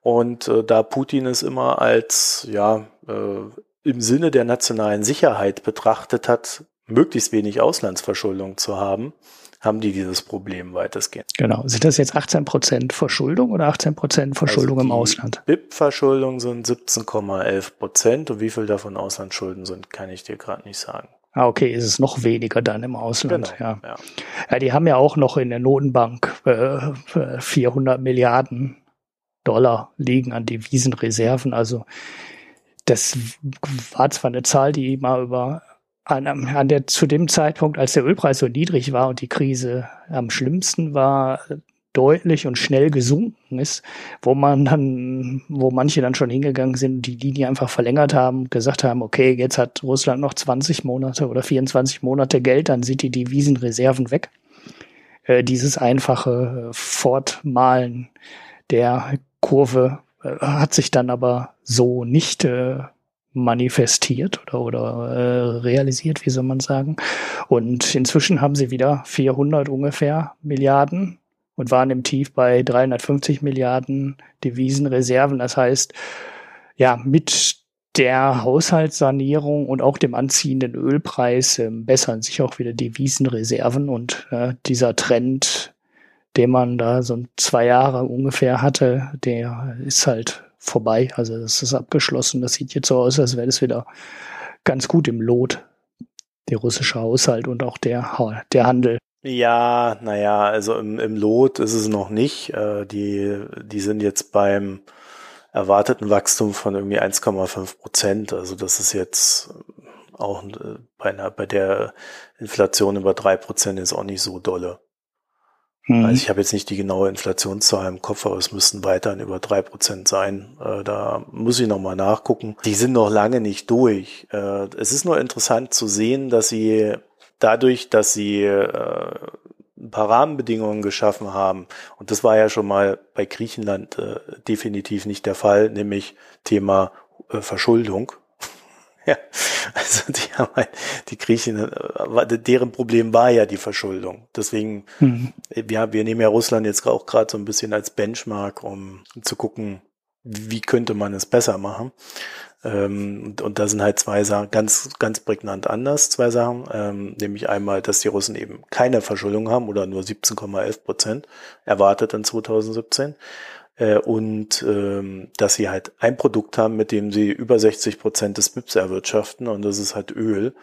Und äh, da Putin es immer als, ja, äh, im Sinne der nationalen Sicherheit betrachtet hat, möglichst wenig Auslandsverschuldung zu haben, haben die dieses Problem weitestgehend. Genau. Sind das jetzt 18 Prozent Verschuldung oder 18 Prozent Verschuldung also im Ausland? BIP-Verschuldung sind 17,11 Prozent und wie viel davon Auslandsschulden sind, kann ich dir gerade nicht sagen. Ah, okay, ist es noch weniger dann im Ausland. Genau, ja. ja. ja. die haben ja auch noch in der Notenbank äh, 400 Milliarden Dollar liegen an Devisenreserven. Also das war zwar eine Zahl, die mal über an, an der zu dem Zeitpunkt, als der Ölpreis so niedrig war und die Krise am schlimmsten war, deutlich und schnell gesunken ist, wo man dann, wo manche dann schon hingegangen sind die Linie einfach verlängert haben, gesagt haben, okay, jetzt hat Russland noch 20 Monate oder 24 Monate Geld, dann sind die Devisenreserven weg. Äh, dieses einfache äh, Fortmalen der Kurve äh, hat sich dann aber so nicht äh, manifestiert oder, oder äh, realisiert, wie soll man sagen. Und inzwischen haben sie wieder 400 ungefähr Milliarden und waren im Tief bei 350 Milliarden Devisenreserven. Das heißt, ja, mit der Haushaltssanierung und auch dem anziehenden Ölpreis äh, bessern sich auch wieder Devisenreserven und äh, dieser Trend, den man da so zwei Jahre ungefähr hatte, der ist halt vorbei. Also das ist abgeschlossen. Das sieht jetzt so aus, als wäre das wieder ganz gut im Lot, der russische Haushalt und auch der, der Handel. Ja, naja, also im, im Lot ist es noch nicht. Äh, die, die sind jetzt beim erwarteten Wachstum von irgendwie 1,5 Prozent. Also das ist jetzt auch äh, bei, einer, bei der Inflation über drei Prozent ist auch nicht so dolle. Mhm. Also ich habe jetzt nicht die genaue Inflationszahl im Kopf, aber es müssten weiterhin über drei Prozent sein. Äh, da muss ich nochmal nachgucken. Die sind noch lange nicht durch. Äh, es ist nur interessant zu sehen, dass sie dadurch, dass sie äh, ein paar Rahmenbedingungen geschaffen haben, und das war ja schon mal bei Griechenland äh, definitiv nicht der Fall, nämlich Thema äh, Verschuldung. ja, also die haben halt, die Griechen, äh, deren Problem war ja die Verschuldung. Deswegen, mhm. ja, wir nehmen ja Russland jetzt auch gerade so ein bisschen als Benchmark, um zu gucken, wie könnte man es besser machen. Ähm, und, und da sind halt zwei Sachen ganz, ganz prägnant anders, zwei Sachen. Ähm, nämlich einmal, dass die Russen eben keine Verschuldung haben oder nur 17,11 Prozent erwartet in 2017. Äh, und ähm, dass sie halt ein Produkt haben, mit dem sie über 60 Prozent des BIPs erwirtschaften und das ist halt Öl,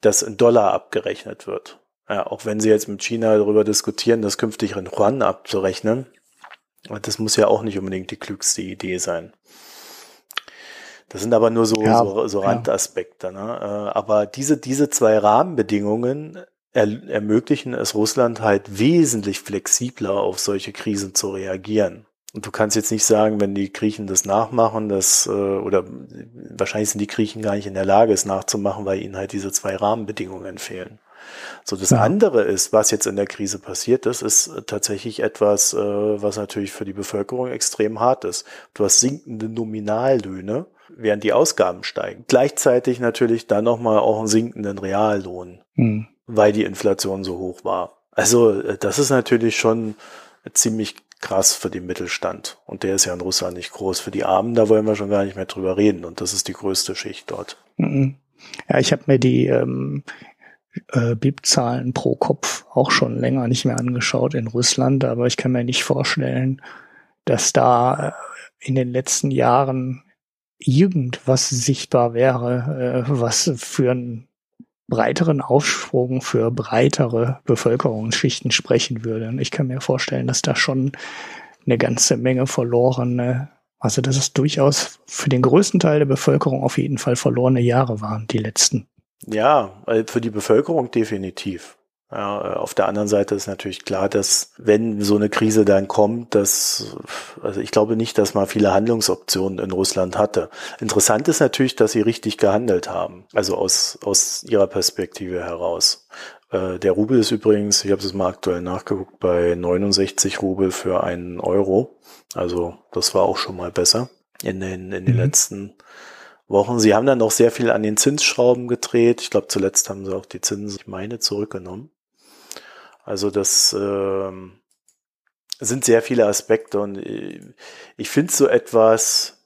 das in Dollar abgerechnet wird. Ja, auch wenn sie jetzt mit China darüber diskutieren, das künftig in Yuan abzurechnen, das muss ja auch nicht unbedingt die klügste Idee sein. Das sind aber nur so, ja, so, so Randaspekte. Ja. Ne? Äh, aber diese, diese zwei Rahmenbedingungen er, ermöglichen es Russland halt wesentlich flexibler auf solche Krisen zu reagieren. Und du kannst jetzt nicht sagen, wenn die Griechen das nachmachen, dass, äh, oder wahrscheinlich sind die Griechen gar nicht in der Lage, es nachzumachen, weil ihnen halt diese zwei Rahmenbedingungen fehlen. So, das ja. andere ist, was jetzt in der Krise passiert ist, ist tatsächlich etwas, äh, was natürlich für die Bevölkerung extrem hart ist. Du hast sinkende Nominallöhne, während die Ausgaben steigen. Gleichzeitig natürlich dann nochmal auch einen sinkenden Reallohn, mhm. weil die Inflation so hoch war. Also äh, das ist natürlich schon ziemlich krass für den Mittelstand. Und der ist ja in Russland nicht groß. Für die Armen, da wollen wir schon gar nicht mehr drüber reden. Und das ist die größte Schicht dort. Mhm. Ja, ich habe mir die ähm, äh, BIP-Zahlen pro Kopf auch schon länger nicht mehr angeschaut in Russland, aber ich kann mir nicht vorstellen, dass da äh, in den letzten Jahren irgendwas sichtbar wäre, äh, was für einen breiteren Aufschwung für breitere Bevölkerungsschichten sprechen würde. Und ich kann mir vorstellen, dass da schon eine ganze Menge verlorene, also dass es durchaus für den größten Teil der Bevölkerung auf jeden Fall verlorene Jahre waren, die letzten. Ja, für die Bevölkerung definitiv. Ja, auf der anderen Seite ist natürlich klar, dass wenn so eine Krise dann kommt, dass, also ich glaube nicht, dass man viele Handlungsoptionen in Russland hatte. Interessant ist natürlich, dass sie richtig gehandelt haben. Also aus, aus ihrer Perspektive heraus. Äh, der Rubel ist übrigens, ich habe es mal aktuell nachgeguckt, bei 69 Rubel für einen Euro. Also das war auch schon mal besser in den, in den mhm. letzten Wochen. Sie haben dann noch sehr viel an den Zinsschrauben gedreht. Ich glaube, zuletzt haben sie auch die Zinsen, ich meine, zurückgenommen. Also das äh, sind sehr viele Aspekte und äh, ich finde so etwas,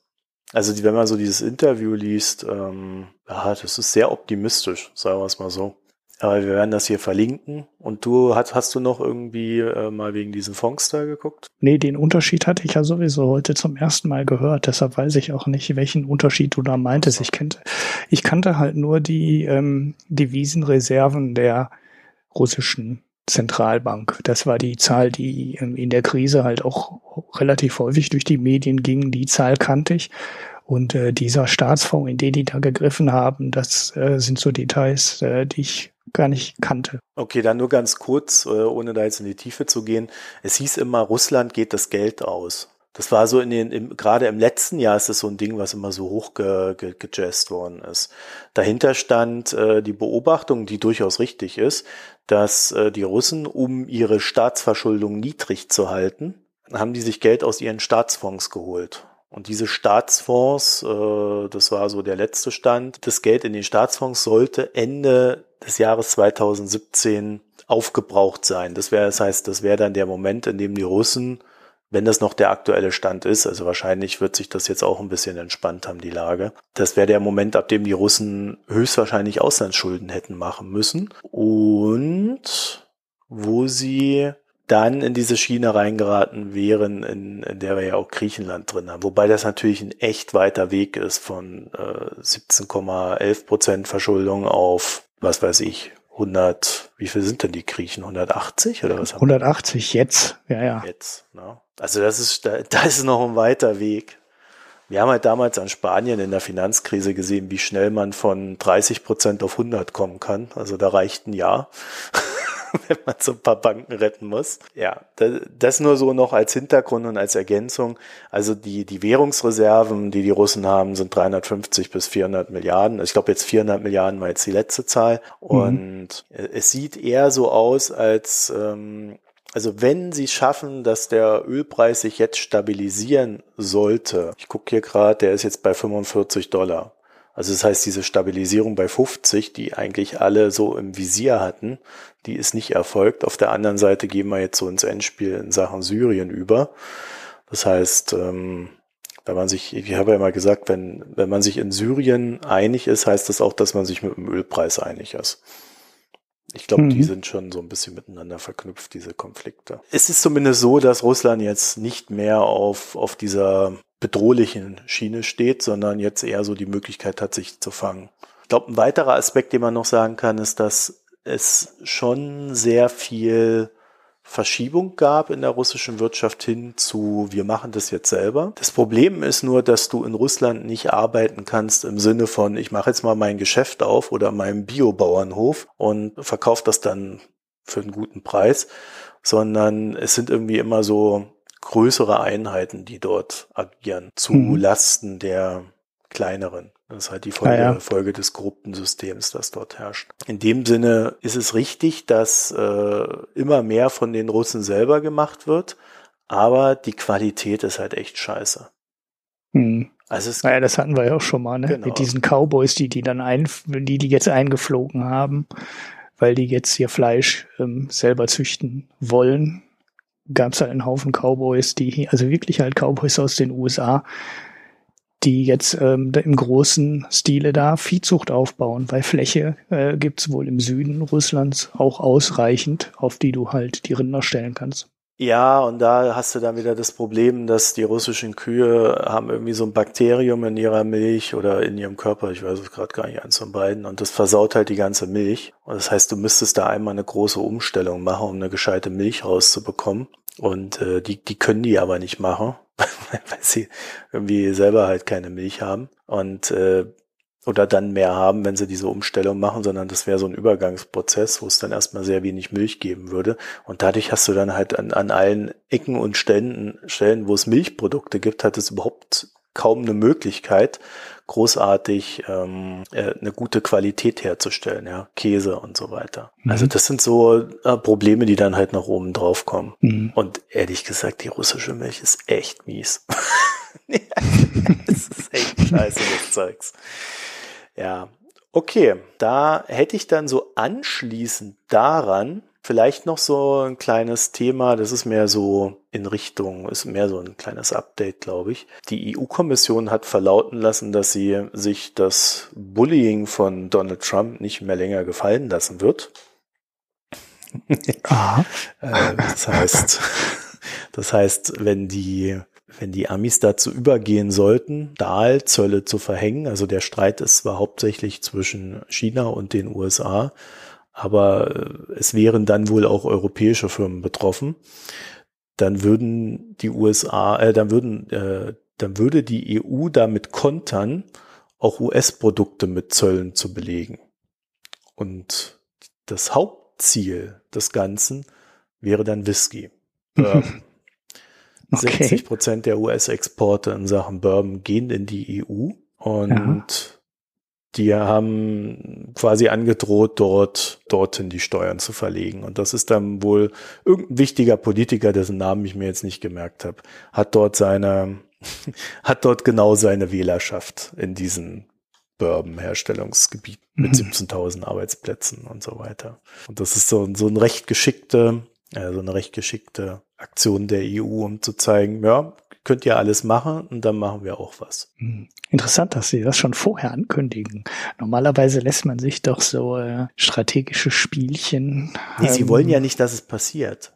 also wenn man so dieses Interview liest, ähm, ja, das ist sehr optimistisch, sagen wir es mal so. Aber wir werden das hier verlinken. Und du hast, hast du noch irgendwie äh, mal wegen diesen Fonds da geguckt? Nee, den Unterschied hatte ich ja sowieso heute zum ersten Mal gehört. Deshalb weiß ich auch nicht, welchen Unterschied du da meintest. Ich kannte, ich kannte halt nur die ähm, Devisenreserven der russischen Zentralbank. Das war die Zahl, die ähm, in der Krise halt auch relativ häufig durch die Medien ging. Die Zahl kannte ich. Und äh, dieser Staatsfonds, in den die da gegriffen haben, das äh, sind so Details, äh, die ich gar nicht kannte. Okay, dann nur ganz kurz, äh, ohne da jetzt in die Tiefe zu gehen. Es hieß immer, Russland geht das Geld aus. Das war so in den, im, gerade im letzten Jahr ist das so ein Ding, was immer so hoch ge, ge, worden ist. Dahinter stand äh, die Beobachtung, die durchaus richtig ist, dass äh, die Russen, um ihre Staatsverschuldung niedrig zu halten, haben die sich Geld aus ihren Staatsfonds geholt. Und diese Staatsfonds, äh, das war so der letzte Stand, das Geld in den Staatsfonds sollte Ende des Jahres 2017 aufgebraucht sein. Das wäre, das heißt, das wäre dann der Moment, in dem die Russen wenn das noch der aktuelle Stand ist, also wahrscheinlich wird sich das jetzt auch ein bisschen entspannt haben, die Lage. Das wäre der Moment, ab dem die Russen höchstwahrscheinlich Auslandsschulden hätten machen müssen und wo sie dann in diese Schiene reingeraten wären, in, in der wir ja auch Griechenland drin haben. Wobei das natürlich ein echt weiter Weg ist von äh, 17,11 Prozent Verschuldung auf, was weiß ich, 100, wie viel sind denn die Griechen? 180 oder was? 180 jetzt, ja, ja. Jetzt, ne? Also das ist, da, da ist noch ein weiter Weg. Wir haben halt damals an Spanien in der Finanzkrise gesehen, wie schnell man von 30 Prozent auf 100 kommen kann. Also da reicht ein Jahr, wenn man so ein paar Banken retten muss. Ja, das nur so noch als Hintergrund und als Ergänzung. Also die, die Währungsreserven, die die Russen haben, sind 350 bis 400 Milliarden. Ich glaube jetzt 400 Milliarden war jetzt die letzte Zahl. Mhm. Und mhm. es sieht eher so aus, als ähm, also wenn sie schaffen, dass der Ölpreis sich jetzt stabilisieren sollte, ich gucke hier gerade, der ist jetzt bei 45 Dollar. Also das heißt, diese Stabilisierung bei 50, die eigentlich alle so im Visier hatten, die ist nicht erfolgt. Auf der anderen Seite gehen wir jetzt so ins Endspiel in Sachen Syrien über. Das heißt, ähm, wenn man sich, ich habe ja immer gesagt, wenn, wenn man sich in Syrien einig ist, heißt das auch, dass man sich mit dem Ölpreis einig ist. Ich glaube, mhm. die sind schon so ein bisschen miteinander verknüpft, diese Konflikte. Es ist zumindest so, dass Russland jetzt nicht mehr auf, auf dieser bedrohlichen Schiene steht, sondern jetzt eher so die Möglichkeit hat, sich zu fangen. Ich glaube, ein weiterer Aspekt, den man noch sagen kann, ist, dass es schon sehr viel Verschiebung gab in der russischen Wirtschaft hin zu, wir machen das jetzt selber. Das Problem ist nur, dass du in Russland nicht arbeiten kannst im Sinne von, ich mache jetzt mal mein Geschäft auf oder meinen Biobauernhof und verkaufe das dann für einen guten Preis, sondern es sind irgendwie immer so größere Einheiten, die dort agieren, zu mhm. Lasten der kleineren. Das ist halt die Folge, ja, ja. Folge des Gruppensystems, das dort herrscht. In dem Sinne ist es richtig, dass äh, immer mehr von den Russen selber gemacht wird, aber die Qualität ist halt echt scheiße. Hm. Also es naja, das hatten wir ja auch schon mal, ne? Genau. Mit diesen Cowboys, die die dann ein, die die jetzt eingeflogen haben, weil die jetzt ihr Fleisch ähm, selber züchten wollen. Gab es halt einen Haufen Cowboys, die, also wirklich halt Cowboys aus den USA, die jetzt ähm, im großen Stile da Viehzucht aufbauen, weil Fläche äh, gibt wohl im Süden Russlands auch ausreichend, auf die du halt die Rinder stellen kannst. Ja, und da hast du dann wieder das Problem, dass die russischen Kühe haben irgendwie so ein Bakterium in ihrer Milch oder in ihrem Körper, ich weiß es gerade gar nicht, eins von beiden, und das versaut halt die ganze Milch. Und das heißt, du müsstest da einmal eine große Umstellung machen, um eine gescheite Milch rauszubekommen. Und äh, die, die können die aber nicht machen, weil sie irgendwie selber halt keine Milch haben und äh, oder dann mehr haben, wenn sie diese Umstellung machen, sondern das wäre so ein Übergangsprozess, wo es dann erstmal sehr wenig Milch geben würde. Und dadurch hast du dann halt an, an allen Ecken und Stellen, Stellen, wo es Milchprodukte gibt, hat es überhaupt kaum eine Möglichkeit, großartig ähm, äh, eine gute Qualität herzustellen, ja, Käse und so weiter. Mhm. Also das sind so äh, Probleme, die dann halt nach oben drauf kommen. Mhm. Und ehrlich gesagt, die russische Milch ist echt mies. das ist echt scheiße, das Zeugs. Ja, okay, da hätte ich dann so anschließend daran Vielleicht noch so ein kleines Thema, das ist mehr so in Richtung, ist mehr so ein kleines Update, glaube ich. Die EU-Kommission hat verlauten lassen, dass sie sich das Bullying von Donald Trump nicht mehr länger gefallen lassen wird. Aha. Äh, das heißt, das heißt, wenn die wenn die Amis dazu übergehen sollten, Dahlzölle zu verhängen, also der Streit ist zwar hauptsächlich zwischen China und den USA, aber äh, es wären dann wohl auch europäische Firmen betroffen, dann würden die USA, äh, dann würden, äh, dann würde die EU damit kontern, auch US-Produkte mit Zöllen zu belegen. Und das Hauptziel des Ganzen wäre dann Whisky. Bourbon. Okay. 60 Prozent der US-Exporte in Sachen Bourbon gehen in die EU und ja die haben quasi angedroht, dort, dorthin die Steuern zu verlegen. Und das ist dann wohl irgendein wichtiger Politiker, dessen Namen ich mir jetzt nicht gemerkt habe, hat dort seine, hat dort genau seine Wählerschaft in diesen Bourbon-Herstellungsgebiet mit mhm. 17.000 Arbeitsplätzen und so weiter. Und das ist so, so ein recht geschickte, so eine recht geschickte Aktion der EU, um zu zeigen, ja, könnt ihr alles machen und dann machen wir auch was. Hm. Interessant, dass Sie das schon vorher ankündigen. Normalerweise lässt man sich doch so äh, strategische Spielchen. Nee, ähm, Sie wollen ja nicht, dass es passiert.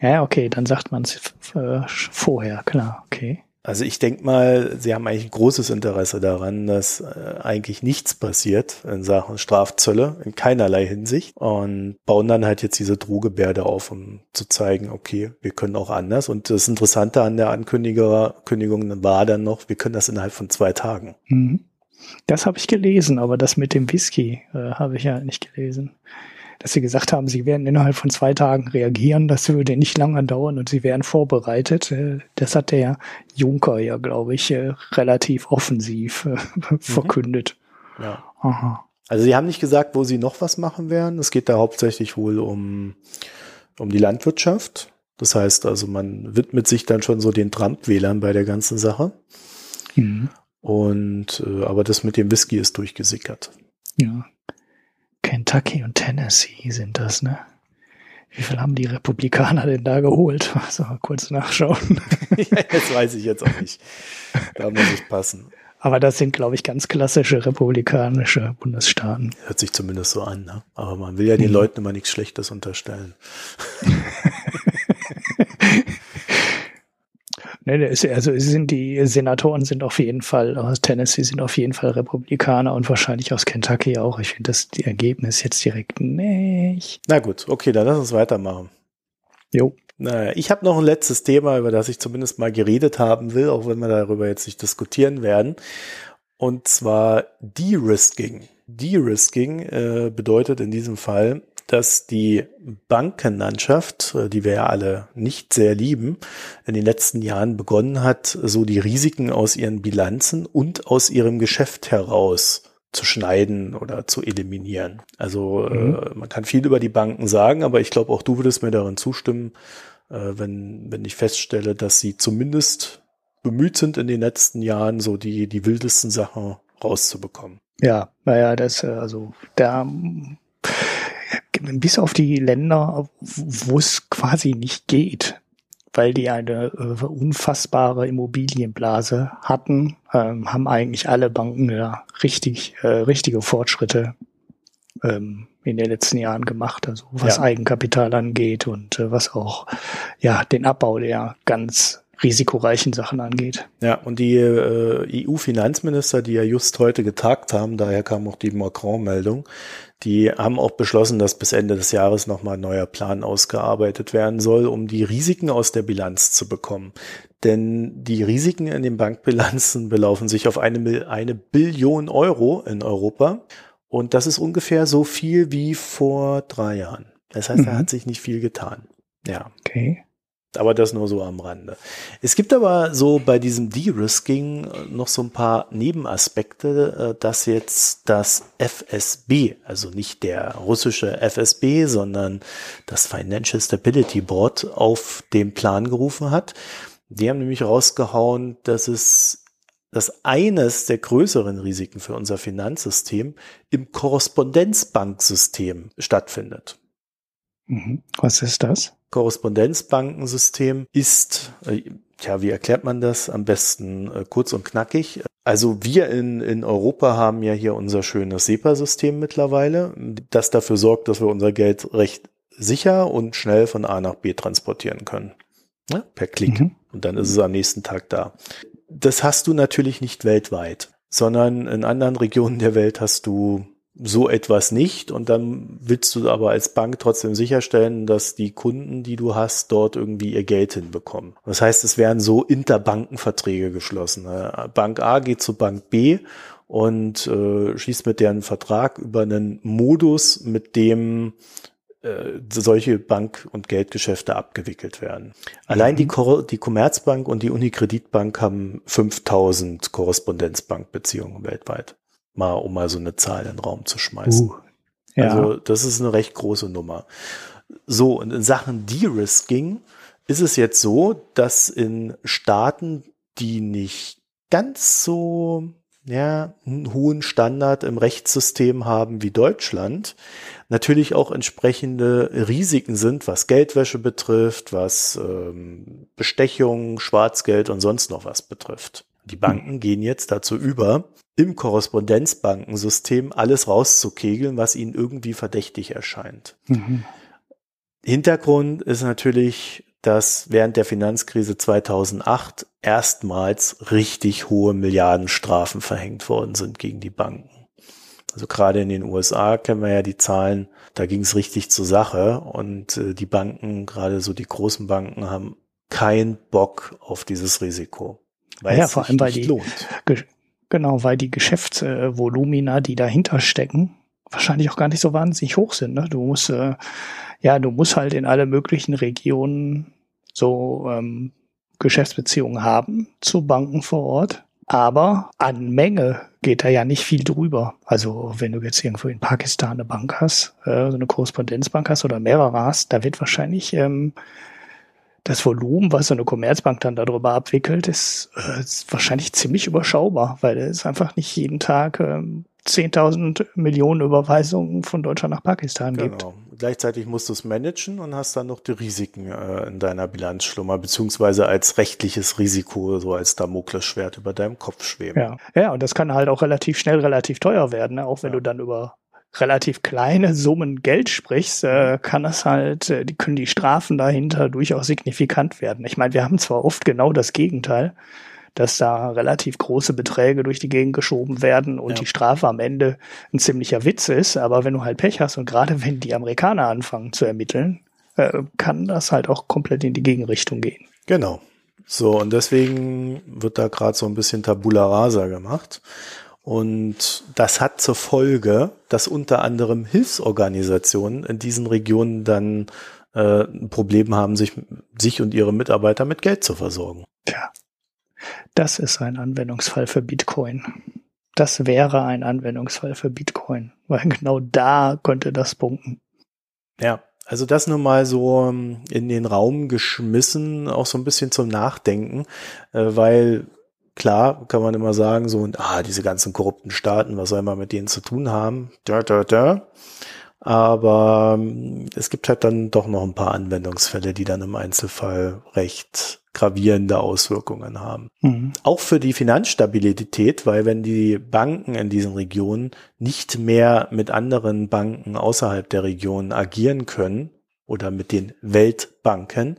Ja, okay, dann sagt man es äh, vorher, klar, okay. Also ich denke mal, Sie haben eigentlich ein großes Interesse daran, dass äh, eigentlich nichts passiert in Sachen Strafzölle in keinerlei Hinsicht und bauen dann halt jetzt diese Drohgebärde auf, um zu zeigen, okay, wir können auch anders. Und das Interessante an der Ankündigung war dann noch, wir können das innerhalb von zwei Tagen. Mhm. Das habe ich gelesen, aber das mit dem Whisky äh, habe ich ja nicht gelesen dass sie gesagt haben, sie werden innerhalb von zwei Tagen reagieren, das würde nicht lange dauern und sie wären vorbereitet. Äh, das hat der Juncker ja, glaube ich, äh, relativ offensiv äh, mhm. verkündet. Ja. Aha. Also sie haben nicht gesagt, wo sie noch was machen werden. Es geht da hauptsächlich wohl um, um die Landwirtschaft. Das heißt also, man widmet sich dann schon so den Trump-Wählern bei der ganzen Sache. Mhm. Und äh, aber das mit dem Whisky ist durchgesickert. Ja, Kentucky und Tennessee sind das, ne? Wie viel haben die Republikaner denn da geholt? So, mal kurz nachschauen. ja, das weiß ich jetzt auch nicht. Da muss ich passen. Aber das sind, glaube ich, ganz klassische republikanische Bundesstaaten. Hört sich zumindest so an, ne? Aber man will ja den mhm. Leuten immer nichts Schlechtes unterstellen. Ne, also sind die Senatoren sind auf jeden Fall aus Tennessee sind auf jeden Fall Republikaner und wahrscheinlich aus Kentucky auch. Ich finde das die Ergebnis jetzt direkt nicht. Na gut, okay, dann lass uns weitermachen. Jo. Naja, ich habe noch ein letztes Thema, über das ich zumindest mal geredet haben will, auch wenn wir darüber jetzt nicht diskutieren werden. Und zwar De-Risking. De-Risking äh, bedeutet in diesem Fall, dass die Bankenlandschaft, äh, die wir ja alle nicht sehr lieben, in den letzten Jahren begonnen hat, so die Risiken aus ihren Bilanzen und aus ihrem Geschäft heraus zu schneiden oder zu eliminieren. Also äh, mhm. äh, man kann viel über die Banken sagen, aber ich glaube auch du würdest mir darin zustimmen, äh, wenn, wenn ich feststelle, dass sie zumindest bemüht sind in den letzten Jahren, so die, die wildesten Sachen rauszubekommen. Ja, naja, das, äh, also da bis auf die Länder, wo es quasi nicht geht, weil die eine äh, unfassbare Immobilienblase hatten, ähm, haben eigentlich alle Banken ja richtig, äh, richtige Fortschritte ähm, in den letzten Jahren gemacht, also was ja. Eigenkapital angeht und äh, was auch ja den Abbau der ganz risikoreichen Sachen angeht. Ja, und die äh, EU-Finanzminister, die ja just heute getagt haben, daher kam auch die Macron-Meldung, die haben auch beschlossen, dass bis Ende des Jahres nochmal ein neuer Plan ausgearbeitet werden soll, um die Risiken aus der Bilanz zu bekommen. Denn die Risiken in den Bankbilanzen belaufen sich auf eine, eine Billion Euro in Europa. Und das ist ungefähr so viel wie vor drei Jahren. Das heißt, mhm. da hat sich nicht viel getan. Ja. Okay. Aber das nur so am Rande. Es gibt aber so bei diesem De-Risking noch so ein paar Nebenaspekte, äh, dass jetzt das FSB, also nicht der russische FSB, sondern das Financial Stability Board auf den Plan gerufen hat. Die haben nämlich rausgehauen, dass es dass eines der größeren Risiken für unser Finanzsystem im Korrespondenzbanksystem stattfindet. Mhm. Was ist das? Korrespondenzbankensystem ist, äh, tja, wie erklärt man das? Am besten äh, kurz und knackig. Also wir in, in Europa haben ja hier unser schönes SEPA-System mittlerweile, das dafür sorgt, dass wir unser Geld recht sicher und schnell von A nach B transportieren können. Ja, per Klick. Mhm. Und dann ist es am nächsten Tag da. Das hast du natürlich nicht weltweit, sondern in anderen Regionen der Welt hast du so etwas nicht und dann willst du aber als Bank trotzdem sicherstellen, dass die Kunden, die du hast, dort irgendwie ihr Geld hinbekommen. Das heißt, es werden so Interbankenverträge geschlossen. Bank A geht zu Bank B und äh, schließt mit deren Vertrag über einen Modus, mit dem äh, solche Bank- und Geldgeschäfte abgewickelt werden. Allein die, mhm. die Commerzbank und die Unikreditbank haben 5000 Korrespondenzbankbeziehungen weltweit mal, um mal so eine Zahl in den Raum zu schmeißen. Uh, ja. Also das ist eine recht große Nummer. So, und in Sachen De-Risking ist es jetzt so, dass in Staaten, die nicht ganz so ja, einen hohen Standard im Rechtssystem haben wie Deutschland, natürlich auch entsprechende Risiken sind, was Geldwäsche betrifft, was ähm, Bestechung, Schwarzgeld und sonst noch was betrifft. Die Banken gehen jetzt dazu über, im Korrespondenzbankensystem alles rauszukegeln, was ihnen irgendwie verdächtig erscheint. Mhm. Hintergrund ist natürlich, dass während der Finanzkrise 2008 erstmals richtig hohe Milliardenstrafen verhängt worden sind gegen die Banken. Also gerade in den USA kennen wir ja die Zahlen, da ging es richtig zur Sache und äh, die Banken, gerade so die großen Banken, haben keinen Bock auf dieses Risiko. Weil ja, vor allem, weil die, lohnt. genau, weil die Geschäftsvolumina, die dahinter stecken, wahrscheinlich auch gar nicht so wahnsinnig hoch sind. Ne? Du musst, äh, ja, du musst halt in alle möglichen Regionen so ähm, Geschäftsbeziehungen haben zu Banken vor Ort. Aber an Menge geht da ja nicht viel drüber. Also wenn du jetzt irgendwo in Pakistan eine Bank hast, äh, so eine Korrespondenzbank hast oder mehrere hast, da wird wahrscheinlich ähm, das Volumen, was so eine Commerzbank dann darüber abwickelt, ist, äh, ist wahrscheinlich ziemlich überschaubar, weil es einfach nicht jeden Tag ähm, 10.000 Millionen Überweisungen von Deutschland nach Pakistan genau. gibt. Gleichzeitig musst du es managen und hast dann noch die Risiken äh, in deiner Bilanz schlummer, beziehungsweise als rechtliches Risiko, so als Damoklesschwert über deinem Kopf schweben. Ja. ja, und das kann halt auch relativ schnell relativ teuer werden, ne? auch wenn ja. du dann über relativ kleine Summen Geld sprichst, äh, kann das halt, äh, die können die Strafen dahinter durchaus signifikant werden. Ich meine, wir haben zwar oft genau das Gegenteil dass da relativ große Beträge durch die Gegend geschoben werden und ja. die Strafe am Ende ein ziemlicher Witz ist. Aber wenn du halt Pech hast und gerade wenn die Amerikaner anfangen zu ermitteln, äh, kann das halt auch komplett in die Gegenrichtung gehen. Genau. So, und deswegen wird da gerade so ein bisschen Tabula rasa gemacht. Und das hat zur Folge, dass unter anderem Hilfsorganisationen in diesen Regionen dann äh, ein Problem haben, sich, sich und ihre Mitarbeiter mit Geld zu versorgen. Tja. Das ist ein Anwendungsfall für Bitcoin. Das wäre ein Anwendungsfall für Bitcoin, weil genau da könnte das punkten. Ja, also das nur mal so ähm, in den Raum geschmissen, auch so ein bisschen zum Nachdenken, äh, weil klar kann man immer sagen, so, ah, diese ganzen korrupten Staaten, was soll man mit denen zu tun haben? Da, da, da. Aber ähm, es gibt halt dann doch noch ein paar Anwendungsfälle, die dann im Einzelfall recht gravierende Auswirkungen haben. Mhm. Auch für die Finanzstabilität, weil wenn die Banken in diesen Regionen nicht mehr mit anderen Banken außerhalb der Region agieren können oder mit den Weltbanken,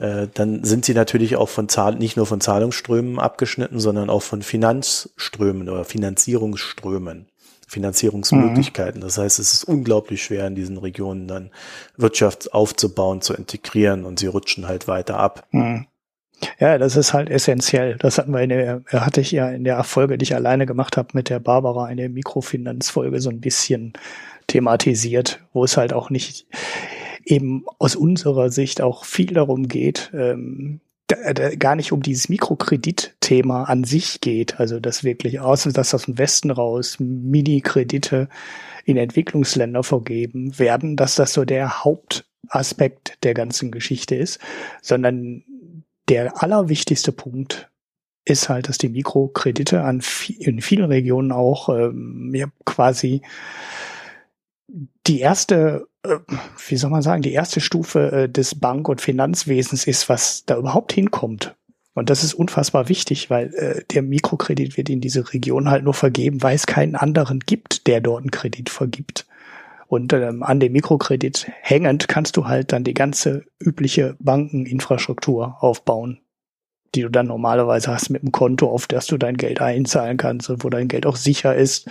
äh, dann sind sie natürlich auch von Zahl nicht nur von Zahlungsströmen abgeschnitten, sondern auch von Finanzströmen oder Finanzierungsströmen. Finanzierungsmöglichkeiten. Mhm. Das heißt, es ist unglaublich schwer in diesen Regionen dann Wirtschaft aufzubauen, zu integrieren und sie rutschen halt weiter ab. Mhm. Ja, das ist halt essentiell. Das hatten wir in der, hatte ich ja in der Folge, die ich alleine gemacht habe mit der Barbara in der Mikrofinanzfolge so ein bisschen thematisiert, wo es halt auch nicht eben aus unserer Sicht auch viel darum geht, ähm, gar nicht um dieses Mikrokreditthema an sich geht, also das wirklich aus, dass aus dem Westen raus Mini-Kredite in Entwicklungsländer vergeben werden, dass das so der Hauptaspekt der ganzen Geschichte ist, sondern der allerwichtigste Punkt ist halt, dass die Mikrokredite an in vielen Regionen auch ähm, ja, quasi die erste, wie soll man sagen, die erste Stufe äh, des Bank- und Finanzwesens ist, was da überhaupt hinkommt. Und das ist unfassbar wichtig, weil äh, der Mikrokredit wird in diese Region halt nur vergeben, weil es keinen anderen gibt, der dort einen Kredit vergibt. Und ähm, an dem Mikrokredit hängend kannst du halt dann die ganze übliche Bankeninfrastruktur aufbauen, die du dann normalerweise hast mit einem Konto, auf das du dein Geld einzahlen kannst und wo dein Geld auch sicher ist,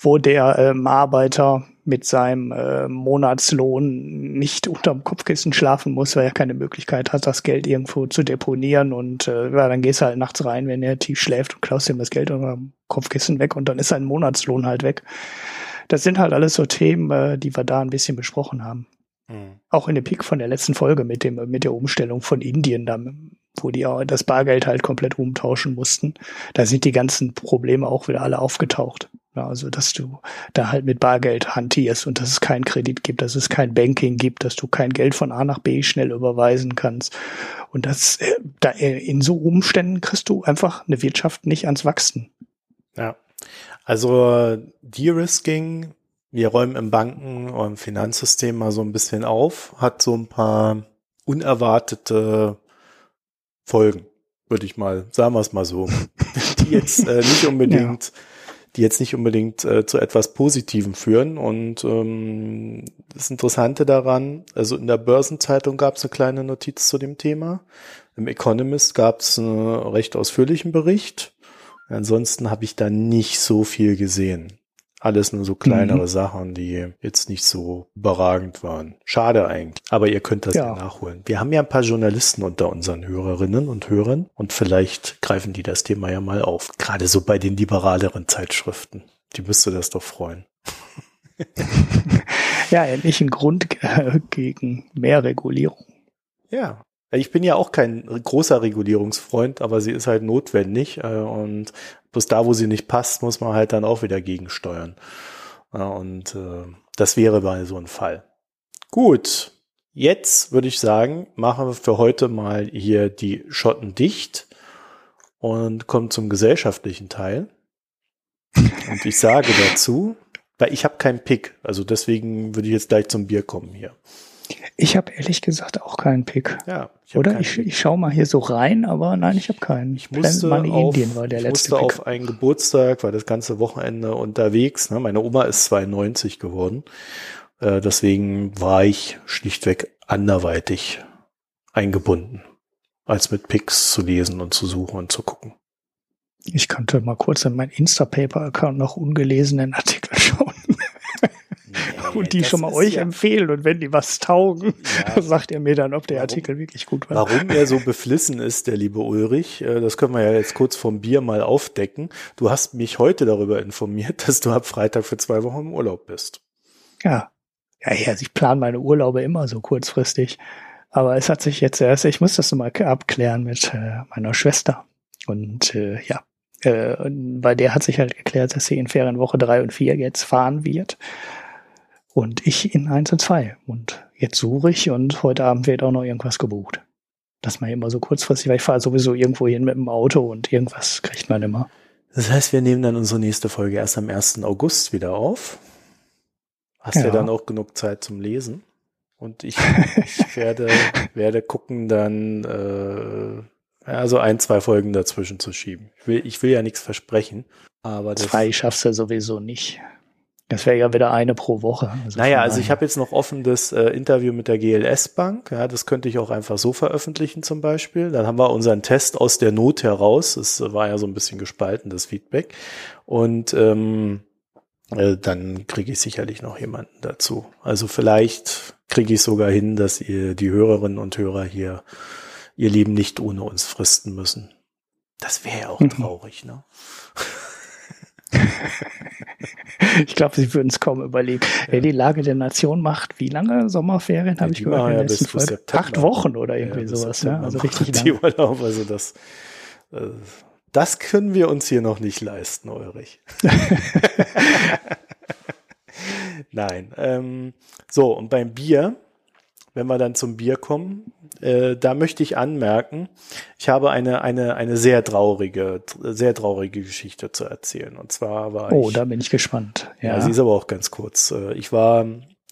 wo der ähm, Arbeiter mit seinem äh, Monatslohn nicht unterm Kopfkissen schlafen muss, weil er keine Möglichkeit hat, das Geld irgendwo zu deponieren und äh, ja, dann gehst du halt nachts rein, wenn er tief schläft und klaust ihm das Geld unter dem Kopfkissen weg und dann ist sein Monatslohn halt weg das sind halt alles so Themen, äh, die wir da ein bisschen besprochen haben. Mhm. Auch in dem Pick von der letzten Folge mit dem, mit der Umstellung von Indien, da, wo die auch das Bargeld halt komplett umtauschen mussten. Da sind die ganzen Probleme auch wieder alle aufgetaucht. Ja, also, dass du da halt mit Bargeld hantierst und dass es keinen Kredit gibt, dass es kein Banking gibt, dass du kein Geld von A nach B schnell überweisen kannst. Und das, äh, da, äh, in so Umständen kriegst du einfach eine Wirtschaft nicht ans Wachsen. Ja. Also De-Risking, wir räumen im Banken- und Finanzsystem mal so ein bisschen auf, hat so ein paar unerwartete Folgen, würde ich mal, sagen wir es mal so, die jetzt äh, nicht unbedingt ja. Die jetzt nicht unbedingt äh, zu etwas Positivem führen. Und ähm, das Interessante daran, also in der Börsenzeitung gab es eine kleine Notiz zu dem Thema. Im Economist gab es einen recht ausführlichen Bericht. Ansonsten habe ich da nicht so viel gesehen. Alles nur so kleinere mhm. Sachen, die jetzt nicht so überragend waren. Schade eigentlich. Aber ihr könnt das ja. ja. nachholen. Wir haben ja ein paar Journalisten unter unseren Hörerinnen und Hörern und vielleicht greifen die das Thema ja mal auf. Gerade so bei den liberaleren Zeitschriften. Die müsste das doch freuen. ja, endlich ein Grund gegen mehr Regulierung. Ja, ich bin ja auch kein großer Regulierungsfreund, aber sie ist halt notwendig äh, und bloß da, wo sie nicht passt, muss man halt dann auch wieder gegensteuern. und äh, das wäre mal so ein Fall. Gut, jetzt würde ich sagen, machen wir für heute mal hier die Schotten dicht und kommen zum gesellschaftlichen Teil. Und ich sage dazu, weil ich habe keinen Pick, also deswegen würde ich jetzt gleich zum Bier kommen hier. Ich habe ehrlich gesagt auch keinen Pick. Ja. Ich Oder? Ich, ich schaue mal hier so rein, aber nein, ich habe keinen. Ich musste, Planet auf, Indien war der ich letzte musste Pick. auf einen Geburtstag, war das ganze Wochenende unterwegs. Ne? Meine Oma ist 92 geworden. Äh, deswegen war ich schlichtweg anderweitig eingebunden, als mit Picks zu lesen und zu suchen und zu gucken. Ich könnte mal kurz in meinen Instapaper-Account noch ungelesenen Artikel schauen und die schon mal euch ja empfehlen. Und wenn die was taugen, ja. sagt ihr mir dann, ob der warum, Artikel wirklich gut war. Warum er so beflissen ist, der liebe Ulrich, äh, das können wir ja jetzt kurz vom Bier mal aufdecken. Du hast mich heute darüber informiert, dass du ab Freitag für zwei Wochen im Urlaub bist. Ja. Ja, also ich plane meine Urlaube immer so kurzfristig. Aber es hat sich jetzt erst, ich muss das mal abklären mit äh, meiner Schwester. Und äh, ja, äh, bei der hat sich halt geklärt, dass sie in Ferienwoche drei und vier jetzt fahren wird. Und ich in eins und zwei. Und jetzt suche ich und heute Abend wird auch noch irgendwas gebucht. Das mal immer so kurzfristig, weil ich fahre sowieso irgendwo hin mit dem Auto und irgendwas kriegt man immer. Das heißt, wir nehmen dann unsere nächste Folge erst am 1. August wieder auf. Hast ja, ja dann auch genug Zeit zum Lesen. Und ich, ich werde, werde gucken, dann äh, also ein, zwei Folgen dazwischen zu schieben. Ich will, ich will ja nichts versprechen. Aber das zwei schaffst du sowieso nicht. Das wäre ja wieder eine pro Woche. Also naja, also ich habe jetzt noch offen das äh, Interview mit der GLS Bank. Ja, das könnte ich auch einfach so veröffentlichen zum Beispiel. Dann haben wir unseren Test aus der Not heraus. Es war ja so ein bisschen gespalten, das Feedback. Und ähm, äh, dann kriege ich sicherlich noch jemanden dazu. Also vielleicht kriege ich sogar hin, dass ihr die Hörerinnen und Hörer hier ihr Leben nicht ohne uns fristen müssen. Das wäre ja auch traurig, ne? ich glaube, sie würden es kaum überlegen. Ja. Wer die Lage der Nation macht, wie lange Sommerferien habe ja, ich gehört? Ja bis Folge? Acht Wochen oder irgendwie sowas. Ja, also richtig die Urlaub, also das, äh, das können wir uns hier noch nicht leisten, Ulrich. Nein. Ähm, so, und beim Bier, wenn wir dann zum Bier kommen, äh, da möchte ich anmerken, ich habe eine, eine, eine sehr traurige, sehr traurige Geschichte zu erzählen. Und zwar war oh, ich. Oh, da bin ich gespannt. Ja. ja, sie ist aber auch ganz kurz. Äh, ich war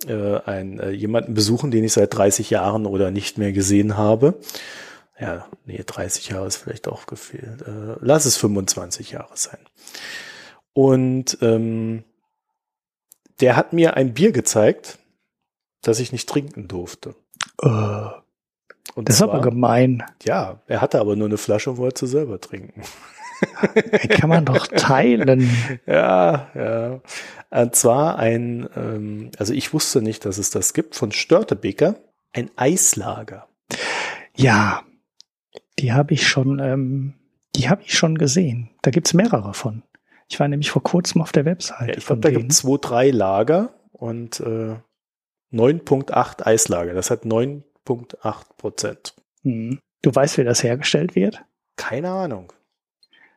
äh, ein, äh, jemanden besuchen, den ich seit 30 Jahren oder nicht mehr gesehen habe. Ja, nee, 30 Jahre ist vielleicht auch gefehlt. Äh, lass es 25 Jahre sein. Und ähm, der hat mir ein Bier gezeigt, das ich nicht trinken durfte. Uh. Und das ist aber gemein. Ja, er hatte aber nur eine Flasche und wollte selber trinken. Die kann man doch teilen. ja, ja. Und zwar ein, ähm, also ich wusste nicht, dass es das gibt, von Störtebeker, ein Eislager. Ja, die habe ich schon, ähm, die habe ich schon gesehen. Da gibt's mehrere von. Ich war nämlich vor kurzem auf der Website. Ja, ich glaube, da gibt es zwei, drei Lager und äh, 9.8 Eislager. Das hat 9 8,8 Prozent. Hm. Du weißt, wie das hergestellt wird? Keine Ahnung.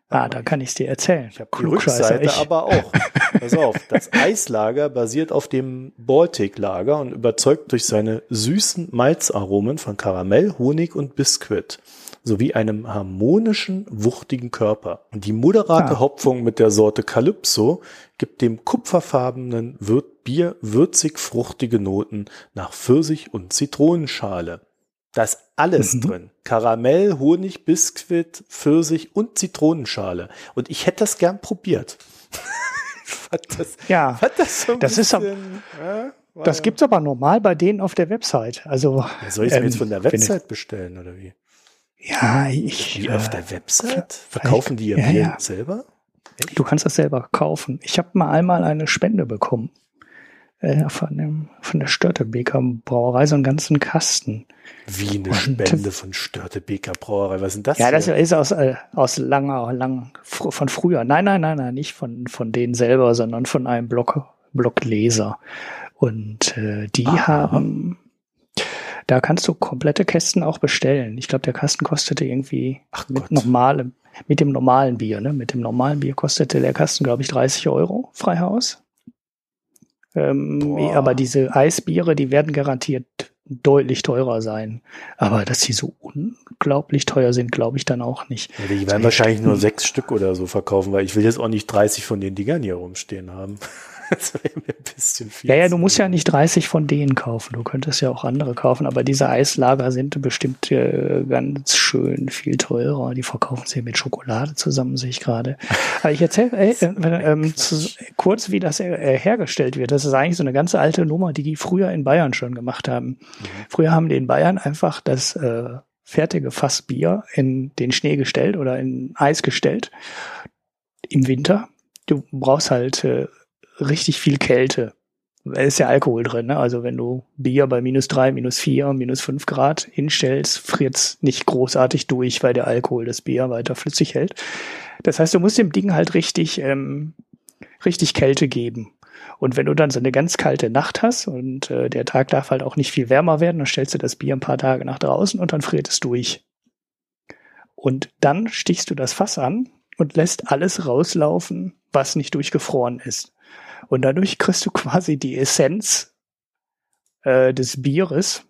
Ah, da kann ich es dir erzählen. Ich habe die Rückseite ich. aber auch. Pass auf, das Eislager basiert auf dem Baltic-Lager und überzeugt durch seine süßen Malzaromen von Karamell, Honig und Biskuit sowie einem harmonischen, wuchtigen Körper. Die moderate ah. Hopfung mit der Sorte Calypso gibt dem kupferfarbenen Bier würzig fruchtige Noten nach Pfirsich und Zitronenschale. Da ist alles mhm. drin. Karamell, Honig, Biskuit, Pfirsich und Zitronenschale. Und ich hätte das gern probiert. das, Ja, das so Das ist am- bisschen, ja, das gibt's aber normal bei denen auf der Website. Also Ja, soll ich es mir ähm, jetzt von der Website bestellen oder wie? ich- Ja, ich. Wie äh, auf der Website? Verkaufen die ihr ja, Bier ja. selber? Du kannst das selber kaufen. Ich habe mal einmal eine Spende bekommen äh, von, dem, von der Störtebeker Brauerei, so einen ganzen Kasten. Wie eine Und- Spende von Störtebeker Brauerei. Was sind das? Ja, das für- ist aus, äh, aus langer, lang, fr von früher. Nein, nein, nein, nein, nicht von, von denen selber, sondern von einem Block, Blockleser. Und äh, die Aha. haben, da kannst du komplette Kästen auch bestellen. Ich glaube, der Kasten kostete irgendwie Ach mit Gott. normalem, mit dem normalen Bier, ne? Mit dem normalen Bier kostete der Kasten, glaube ich, 30 Euro, Freihaus. Ähm, aber diese Eisbiere, die werden garantiert deutlich teurer sein. Aber dass sie so unglaublich teuer sind, glaube ich dann auch nicht. Ja, die werden wahrscheinlich nur sechs Stück oder so verkaufen, weil ich will jetzt auch nicht 30 von den Dingern hier rumstehen haben. Das wäre mir ein bisschen viel. Ja, ja, du musst ja nicht 30 von denen kaufen. Du könntest ja auch andere kaufen, aber diese Eislager sind bestimmt äh, ganz schön viel teurer. Die verkaufen sie mit Schokolade zusammen, sehe ich gerade. Aber ich erzähle äh, äh, ähm, kurz, wie das äh, hergestellt wird. Das ist eigentlich so eine ganz alte Nummer, die die früher in Bayern schon gemacht haben. Früher haben die in Bayern einfach das äh, fertige Fass Bier in den Schnee gestellt oder in Eis gestellt im Winter. Du brauchst halt äh, richtig viel Kälte. Da ist ja Alkohol drin, ne? Also wenn du Bier bei minus drei, minus vier, minus fünf Grad hinstellst, friert's nicht großartig durch, weil der Alkohol das Bier weiter flüssig hält. Das heißt, du musst dem Ding halt richtig, ähm, richtig Kälte geben. Und wenn du dann so eine ganz kalte Nacht hast und äh, der Tag darf halt auch nicht viel wärmer werden, dann stellst du das Bier ein paar Tage nach draußen und dann friert es durch. Und dann stichst du das Fass an und lässt alles rauslaufen, was nicht durchgefroren ist. Und dadurch kriegst du quasi die Essenz äh, des Bieres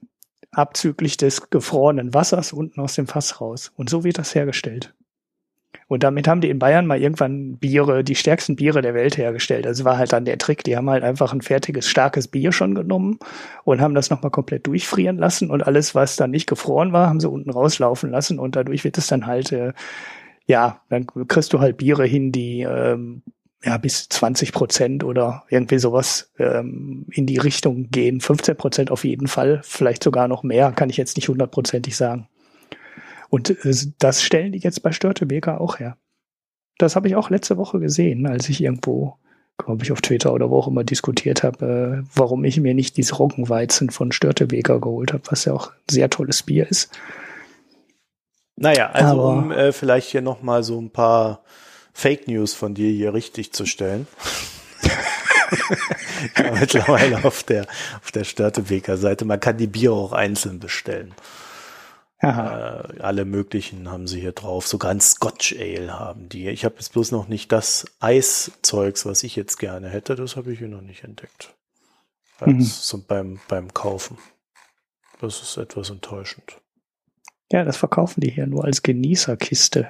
abzüglich des gefrorenen Wassers unten aus dem Fass raus. Und so wird das hergestellt. Und damit haben die in Bayern mal irgendwann Biere, die stärksten Biere der Welt hergestellt. Also war halt dann der Trick. Die haben halt einfach ein fertiges, starkes Bier schon genommen und haben das nochmal komplett durchfrieren lassen und alles, was dann nicht gefroren war, haben sie unten rauslaufen lassen und dadurch wird es dann halt, äh, ja, dann kriegst du halt Biere hin, die ähm, ja bis 20 Prozent oder irgendwie sowas ähm, in die Richtung gehen. 15 Prozent auf jeden Fall, vielleicht sogar noch mehr, kann ich jetzt nicht hundertprozentig sagen. Und äh, das stellen die jetzt bei Störtebeker auch her. Das habe ich auch letzte Woche gesehen, als ich irgendwo, glaube ich, auf Twitter oder wo auch immer diskutiert habe, äh, warum ich mir nicht dieses Roggenweizen von Störtebeker geholt habe, was ja auch ein sehr tolles Bier ist. Naja, also Aber- um äh, vielleicht hier nochmal so ein paar Fake News von dir hier richtig zu stellen. ja, mittlerweile auf der, auf der Störtebeker Seite. Man kann die Biere auch einzeln bestellen. Äh, alle möglichen haben sie hier drauf. Sogar ein Scotch Ale haben die. Ich habe jetzt bloß noch nicht das Eiszeugs, was ich jetzt gerne hätte. Das habe ich hier noch nicht entdeckt. Mhm. so beim, beim Kaufen. Das ist etwas enttäuschend. Ja, das verkaufen die hier nur als Genießerkiste.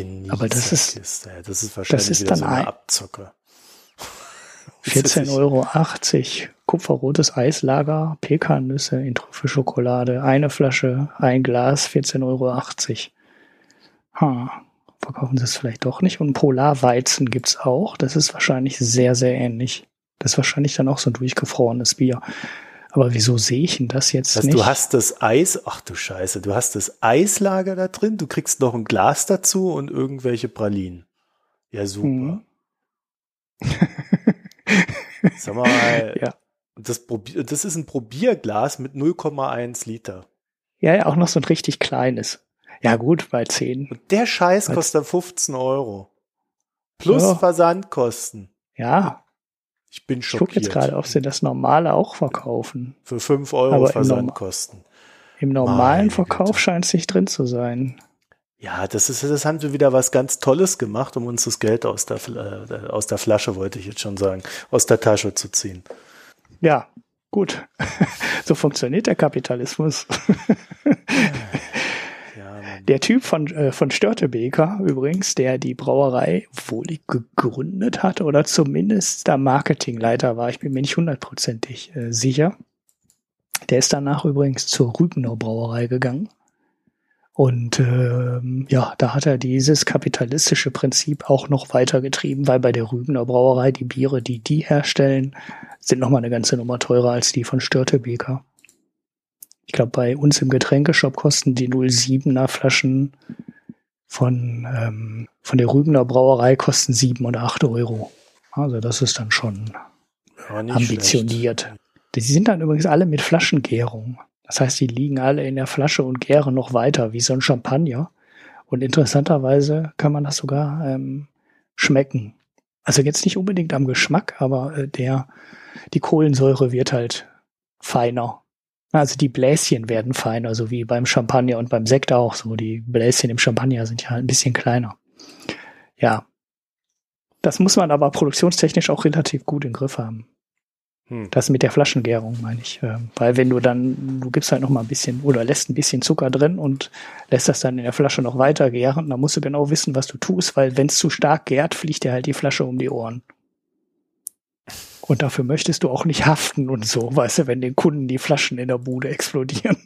Genießerkiste. das ist- ja, das ist wahrscheinlich ist wieder dann so eine ein- Abzocke. 14,80 Euro. Kupferrotes Eislager, Pekannüsse in Trüffelschokolade, eine Flasche, ein Glas, 14,80 Euro. Ha, verkaufen sie es vielleicht doch nicht. Und Polarweizen gibt's auch. Das ist wahrscheinlich sehr, sehr ähnlich. Das ist wahrscheinlich dann auch so ein durchgefrorenes Bier. Aber wieso sehe ich denn das jetzt Das, nicht? du hast das Eis, ach du Scheiße, du hast das Eislager da drin, du kriegst noch ein Glas dazu und irgendwelche Pralinen. Ja, super. Mhm. Sag mal, Ja. das, das ist ein Probierglas mit 0,1 Liter. ja, ja, auch noch so ein richtig kleines. Ja gut, bei 10. Und der Scheiß kostet 15 Euro. Plus Ja. Versandkosten. Ja, Ich bin ich schockiert. gucke jetzt gerade, ob sie das normale auch verkaufen. Für 5 Euro Aber im Versandkosten. Im normalen Meine Verkauf Güte. scheint es nicht drin zu sein. Ja, das ist, das haben sie wieder was ganz Tolles gemacht, um uns das Geld aus der, äh, aus der Flasche, wollte ich jetzt schon sagen, aus der Tasche zu ziehen. Ja, gut. so funktioniert der Kapitalismus. Der Typ von, äh, von Störtebeker übrigens, der die Brauerei wohl gegründet hat oder zumindest der Marketingleiter war, ich bin mir nicht hundertprozentig äh, sicher. Der ist danach übrigens zur Rübenau Brauerei gegangen Und ähm, ja, da hat er dieses kapitalistische Prinzip auch noch weitergetrieben, weil bei der Rübener Brauerei die Biere, die die herstellen, sind nochmal eine ganze Nummer teurer als die von Störtebeker. Ich glaube, bei uns im Getränkeshop kosten die 07er Flaschen von, ähm, von der Rübener Brauerei kosten sieben oder acht Euro. Also das ist dann schon ja, ambitioniert. Schlecht. Die sind dann übrigens alle mit Flaschengärung. Das heißt, die liegen alle in der Flasche und gären noch weiter, wie so ein Champagner. Und interessanterweise kann man das sogar ähm, schmecken. Also jetzt nicht unbedingt am Geschmack, aber äh, der, die Kohlensäure wird halt feiner. Also die Bläschen werden feiner, so wie beim Champagner und beim Sekt auch so. Die Bläschen im Champagner sind ja ein bisschen kleiner. Ja. Das muss man aber produktionstechnisch auch relativ gut im Griff haben. Hm. Das mit der Flaschengärung meine ich. Ähm, weil wenn du dann, du gibst halt noch mal ein bisschen oder lässt ein bisschen Zucker drin und lässt das dann in der Flasche noch weiter gären, dann musst du genau wissen, was du tust, weil wenn es zu stark gärt, fliegt dir halt die Flasche um die Ohren. Und dafür möchtest du auch nicht haften und so, weißt du, wenn den Kunden die Flaschen in der Bude explodieren.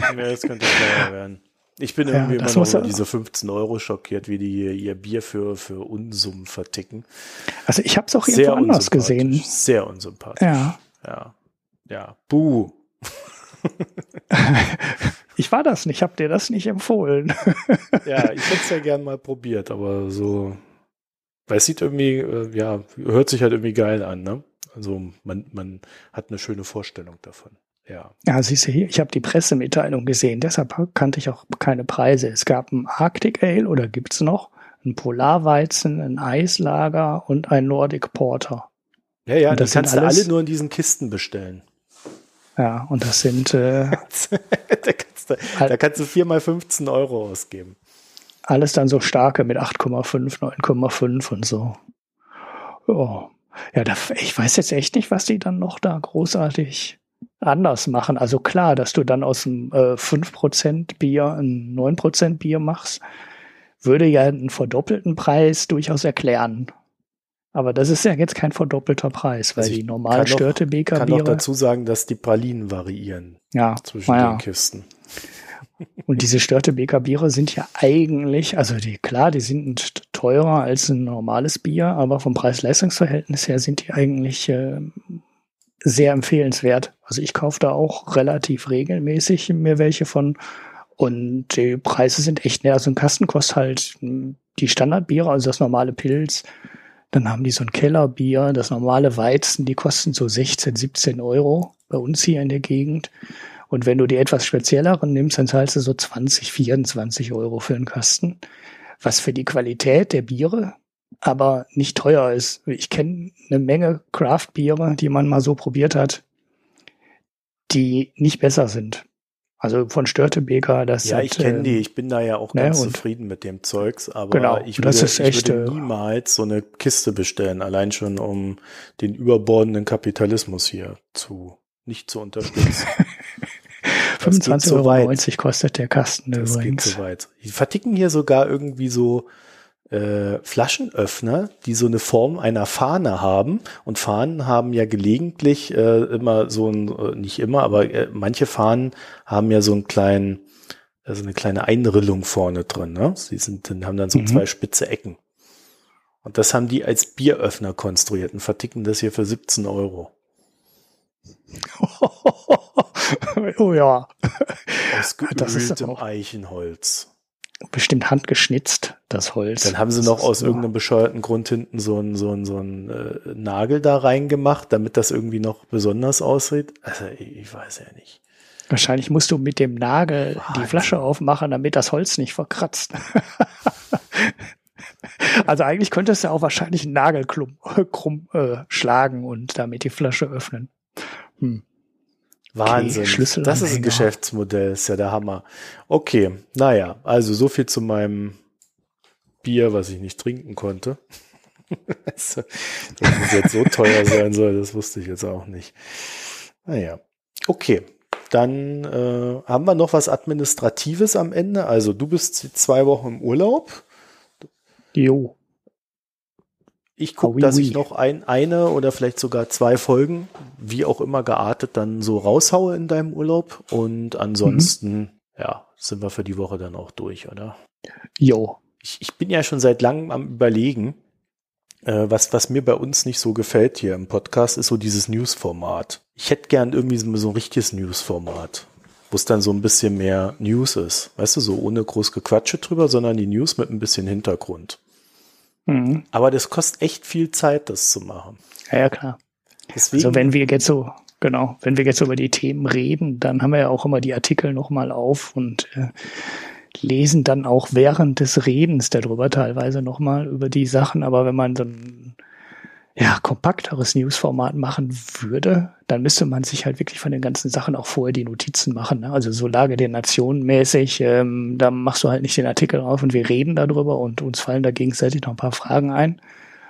Ja, das könnte teuer werden. Ich bin irgendwie ja, immer noch über diese 15 Euro schockiert, wie die ihr Bier für, für Unsummen verticken. Also ich habe es auch irgendwo anders gesehen. Sehr unsympathisch. Ja. Ja. Ja. Buh. ich war das nicht, hab dir das nicht empfohlen. ja, ich hätte es ja gern mal probiert, aber so, weil es sieht irgendwie, äh, ja, hört sich halt irgendwie geil an, ne? Also man, man hat eine schöne Vorstellung davon. Ja. Ja, siehst du hier, ich habe die Pressemitteilung gesehen, deshalb kannte ich auch keine Preise. Es gab ein Arctic Ale oder gibt's noch, ein Polarweizen, ein Eislager und ein Nordic Porter. Ja, ja, das kannst du alle nur in diesen Kisten bestellen. Ja, und das sind äh, da, kannst du, da kannst du 4 mal 15 Euro ausgeben. Alles dann so starke mit 8,5, 9,5 und so. Oh. Ja, da, ich weiß jetzt echt nicht, was die dann noch da großartig anders machen. Also klar, dass du dann aus einem äh, 5% Bier ein 9% Bier machst, würde ja einen verdoppelten Preis durchaus erklären. Aber das ist ja jetzt kein verdoppelter Preis, weil also die normal störte BK Biere. Ich kann noch dazu sagen, dass die Pralinen variieren ja, zwischen ja. den Kisten. Und diese störte BK Biere sind ja eigentlich, also die, klar, die sind teurer als ein normales Bier, aber vom Preis-Leistungs-Verhältnis her sind die eigentlich äh, sehr empfehlenswert. Also ich kaufe da auch relativ regelmäßig mir welche von. Und die Preise sind echt, ne, also ein Kasten kostet halt hm, die Standardbiere, also das normale Pilz. Dann haben die so ein Kellerbier, das normale Weizen, die kosten so 16, 17 Euro bei uns hier in der Gegend. Und wenn du die etwas spezielleren nimmst, dann zahlst du so 20, 24 Euro für einen Kasten. Was für die Qualität der Biere aber nicht teuer ist. Ich kenne eine Menge Craft-Biere, die man mal so probiert hat, die nicht besser sind. Also von Störtebeker, das Ja, hat, ich kenne die, ich bin da ja auch ne, ganz zufrieden mit dem Zeugs, aber genau, ich, würde, ist echt, ich würde niemals so eine Kiste bestellen, allein schon um den überbordenden Kapitalismus hier zu nicht zu unterstützen. 25,90 Euro kostet der Kasten das übrigens. Geht so weit. Die verticken hier sogar irgendwie so äh, Flaschenöffner, die so eine Form einer Fahne haben. Und Fahnen haben ja gelegentlich äh, immer so ein, äh, nicht immer, aber äh, manche Fahnen haben ja so einen kleinen, also eine kleine Einrillung vorne drin. Ne? Sie sind, haben dann so mhm. zwei spitze Ecken. Und das haben die als Bieröffner konstruiert und verticken das hier für 17 Euro. oh ja. Aus geöltem Eichenholz bestimmt handgeschnitzt, das Holz. Dann haben sie noch aus irgendeinem bescheuerten Grund hinten so einen so einen, so einen äh, Nagel da reingemacht, damit das irgendwie noch besonders aussieht. Also ich, weiß ja nicht. Wahrscheinlich musst du mit dem Nagel Wahnsinn. die Flasche aufmachen, damit das Holz nicht verkratzt. also eigentlich könntest du auch wahrscheinlich einen Nagel krumm, krumm äh, schlagen und damit die Flasche öffnen. Hm. Wahnsinn. Okay, das ist ein Geschäftsmodell, ist ja der Hammer. Okay, naja, also so viel zu meinem Bier, was ich nicht trinken konnte. dass es jetzt so teuer sein soll, das wusste ich jetzt auch nicht. Naja, okay. Dann äh, haben wir noch was Administratives am Ende. Also du bist zwei Wochen im Urlaub. Jo. Ich gucke, dass ich noch ein, eine oder vielleicht sogar zwei Folgen, wie auch immer geartet, dann so raushaue in deinem Urlaub. Und ansonsten, mhm. ja, sind wir für die Woche dann auch durch, oder? Jo. Ich, ich bin ja schon seit langem am Überlegen, äh, was, was mir bei uns nicht so gefällt hier im Podcast, ist so dieses News-Format. Ich hätte gern irgendwie so, so ein richtiges News-Format, wo es dann so ein bisschen mehr News ist. Weißt du, so ohne groß Gequatsche drüber, sondern die News mit ein bisschen Hintergrund. Mhm. Aber das kostet echt viel Zeit, das zu machen. Ja, ja klar. Deswegen, also wenn wir jetzt so, genau, wenn wir jetzt über die Themen reden, dann haben wir ja auch immer die Artikel nochmal auf und äh, lesen dann auch während des Redens darüber teilweise nochmal über die Sachen. Aber wenn man so ein ja, kompakteres Newsformat machen würde, dann müsste man sich halt wirklich von den ganzen Sachen auch vorher die Notizen machen. Ne? Also so Lage der Nation mäßig, ähm, da machst du halt nicht den Artikel auf und wir reden darüber und uns fallen da gegenseitig noch ein paar Fragen ein,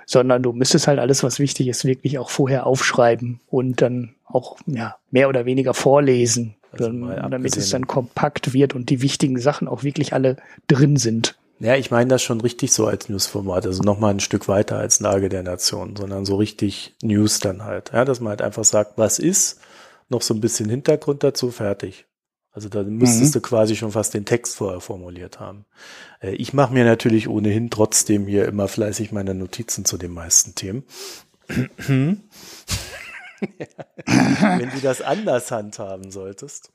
sondern du müsstest halt alles, was wichtig ist, wirklich auch vorher aufschreiben und dann auch ja, mehr oder weniger vorlesen, also damit es dann kompakt wird und die wichtigen Sachen auch wirklich alle drin sind. Ja, ich meine das schon richtig so als Newsformat, also nochmal ein Stück weiter als Lage der Nation, sondern so richtig News dann halt. Ja, dass man halt einfach sagt, was ist, noch so ein bisschen Hintergrund dazu, fertig. Also da müsstest mhm. du quasi schon fast den Text vorher formuliert haben. Äh, ich mache mir natürlich ohnehin trotzdem hier immer fleißig meine Notizen zu den meisten Themen. Wenn du das anders handhaben solltest.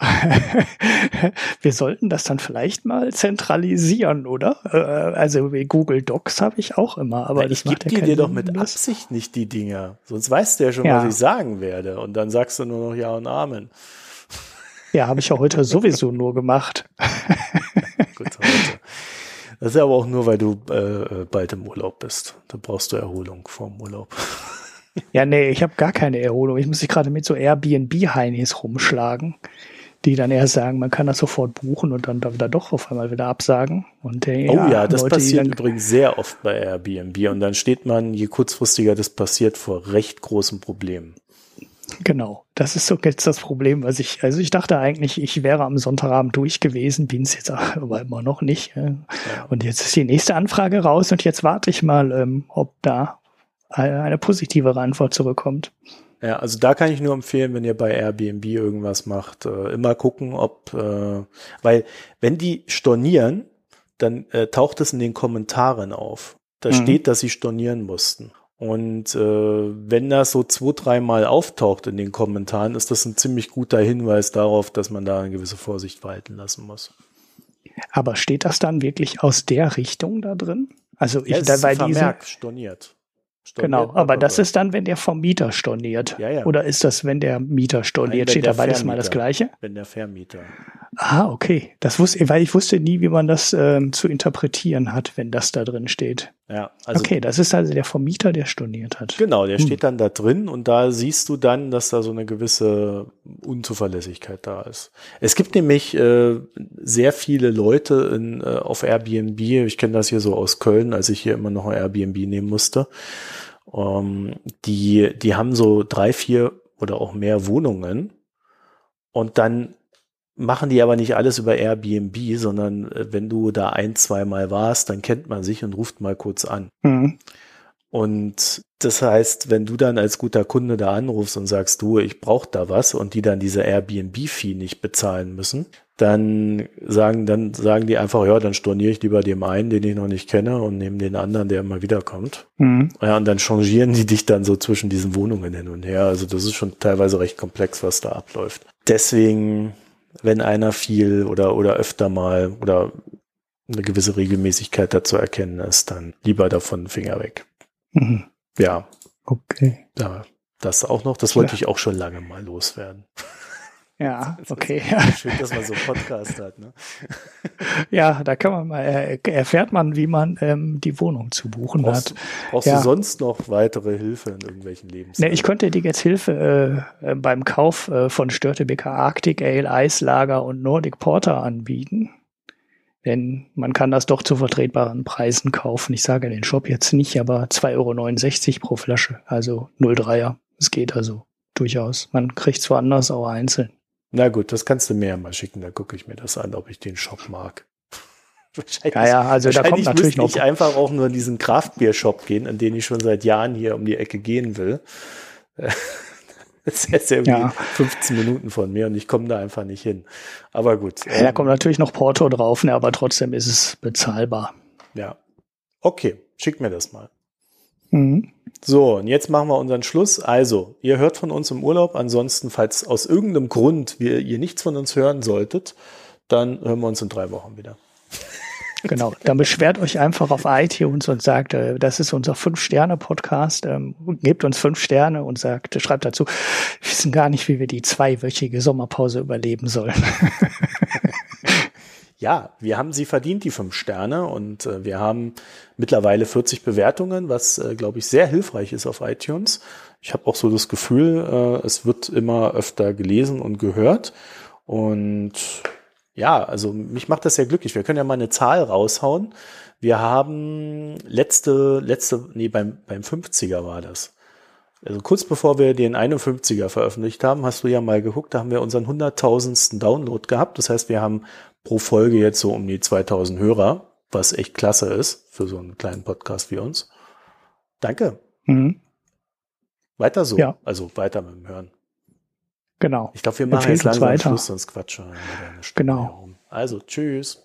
wir sollten das dann vielleicht mal zentralisieren, oder? Äh, also Google Docs habe ich auch immer, aber ja, ich gebe ja dir doch mit Absicht nicht die Dinger. Sonst weißt du ja schon, ja. was ich sagen werde. Und dann sagst du nur noch Ja und Amen. Ja, habe ich ja heute sowieso nur gemacht. Gut, heute. Das ist aber auch nur, weil du äh, bald im Urlaub bist. Da brauchst du Erholung vorm Urlaub. Ja, nee, ich habe gar keine Erholung. Ich muss mich gerade mit so Airbnb-Heinis rumschlagen die dann erst sagen, man kann das sofort buchen und dann da doch auf einmal wieder absagen. Und, äh, oh ja, das Leute, passiert übrigens sehr oft bei Airbnb und dann steht man, je kurzfristiger das passiert, vor recht großen Problemen. Genau, das ist so jetzt das Problem, was ich, also ich dachte eigentlich, ich wäre am Sonntagabend durch gewesen, bin es jetzt aber immer noch nicht. Ja. Und jetzt ist die nächste Anfrage raus und jetzt warte ich mal, ähm, ob da eine positivere Antwort zurückkommt. Ja, also da kann ich nur empfehlen, wenn ihr bei Airbnb irgendwas macht, äh, immer gucken, ob, äh, weil wenn die stornieren, dann äh, taucht es in den Kommentaren auf. Da mhm. steht, dass sie stornieren mussten. Und äh, wenn das so zwei, dreimal auftaucht in den Kommentaren, ist das ein ziemlich guter Hinweis darauf, dass man da eine gewisse Vorsicht walten lassen muss. Aber steht das dann wirklich aus der Richtung da drin? Also ich, ja, da, weil diese storniert. Genau, aber das ist dann, wenn der vom Mieter storniert. Ja, ja. Oder ist das, wenn der Mieter storniert? Nein, Steht da beides mal das Gleiche? Wenn der Vermieter. Ah, okay. Das wusste, weil ich wusste nie, wie man das ähm, zu interpretieren hat, wenn das da drin steht. Ja, also. Okay, das ist also der Vermieter, der storniert hat. Genau, der hm. steht dann da drin und da siehst du dann, dass da so eine gewisse Unzuverlässigkeit da ist. Es gibt nämlich äh, sehr viele Leute in, äh, auf Airbnb. Ich kenne das hier so aus Köln, als ich hier immer noch ein Airbnb nehmen musste ähm, die, die haben so drei, vier oder auch mehr Wohnungen und dann machen die aber nicht alles über Airbnb, sondern äh, wenn du da ein, zwei Mal warst, dann kennt man sich und ruft mal kurz an. Mhm. Und das heißt, wenn du dann als guter Kunde da anrufst und sagst, du, ich brauche da was und die dann diese Airbnb-Fee nicht bezahlen müssen, dann sagen, dann sagen die einfach, ja, dann storniere ich lieber dem einen, den ich noch nicht kenne und nehme den anderen, der immer wieder kommt. Mhm. Ja, und dann changieren die dich dann so zwischen diesen Wohnungen hin und her. Also das ist schon teilweise recht komplex, was da abläuft. Deswegen, wenn einer viel oder, oder öfter mal oder eine gewisse Regelmäßigkeit dazu erkennen ist, dann lieber davon Finger weg. Mhm. Ja. Okay. Ja, das auch noch, das wollte ich auch schon lange mal loswerden. Ja, okay. Schön, dass man so einen Podcast hat. Ne? Ja, da kann man mal, erfährt man, wie man ähm, die Wohnung zu buchen brauchst, hat. Brauchst ja. du sonst noch weitere Hilfe in irgendwelchen Lebens? Ne, ich könnte dir jetzt Hilfe äh, beim Kauf äh, von Störtebeker Arctic Ale, Eislager und Nordic Porter anbieten. Denn man kann das doch zu vertretbaren Preisen kaufen. Ich sage den Shop jetzt nicht, aber 2,69 Euro pro Flasche, also 0,3er. Es geht also durchaus. Man kriegt zwar anders, aber einzeln. Na gut, das kannst du mir ja mal schicken, da gucke ich mir das an, ob ich den Shop mag. Wahrscheinlich, ja, ja, also da kommt natürlich noch. Ich einfach auch nur in diesen Craftbeer Shop gehen, an den ich schon seit Jahren hier um die Ecke gehen will. Das ist jetzt irgendwie ja. 15 Minuten von mir und ich komme da einfach nicht hin. Aber gut. Ja, da kommt natürlich noch Porto drauf, ne, aber trotzdem ist es bezahlbar. Ja. Okay, schick mir das mal. Mhm. So, und jetzt machen wir unseren Schluss. Also, ihr hört von uns im Urlaub. Ansonsten, falls aus irgendeinem Grund wir, ihr nichts von uns hören solltet, dann hören wir uns in drei Wochen wieder. Genau, dann beschwert euch einfach auf iTunes und sagt, äh, das ist unser Fünf-Sterne-Podcast, ähm, gebt uns fünf Sterne und sagt, schreibt dazu, wir wissen gar nicht, wie wir die zweiwöchige Sommerpause überleben sollen. ja, wir haben sie verdient, die fünf Sterne, und äh, wir haben mittlerweile 40 Bewertungen, was, äh, glaube ich, sehr hilfreich ist auf iTunes. Ich habe auch so das Gefühl, äh, es wird immer öfter gelesen und gehört. Und ja, also mich macht das sehr glücklich. Wir können ja mal eine Zahl raushauen. Wir haben letzte, letzte, nee, beim, beim 50er war das. Also kurz bevor wir den 51er veröffentlicht haben, hast du ja mal geguckt, da haben wir unseren 100.000. Download gehabt. Das heißt, wir haben pro Folge jetzt so um die 2000 Hörer, was echt klasse ist für so einen kleinen Podcast wie uns. Danke. Mhm. Weiter so. Ja. Also weiter mit dem Hören. Genau. Ich glaube, wir machen jetzt langsam weiter. Schluss, sonst quatschen Genau. Also, tschüss.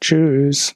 Tschüss.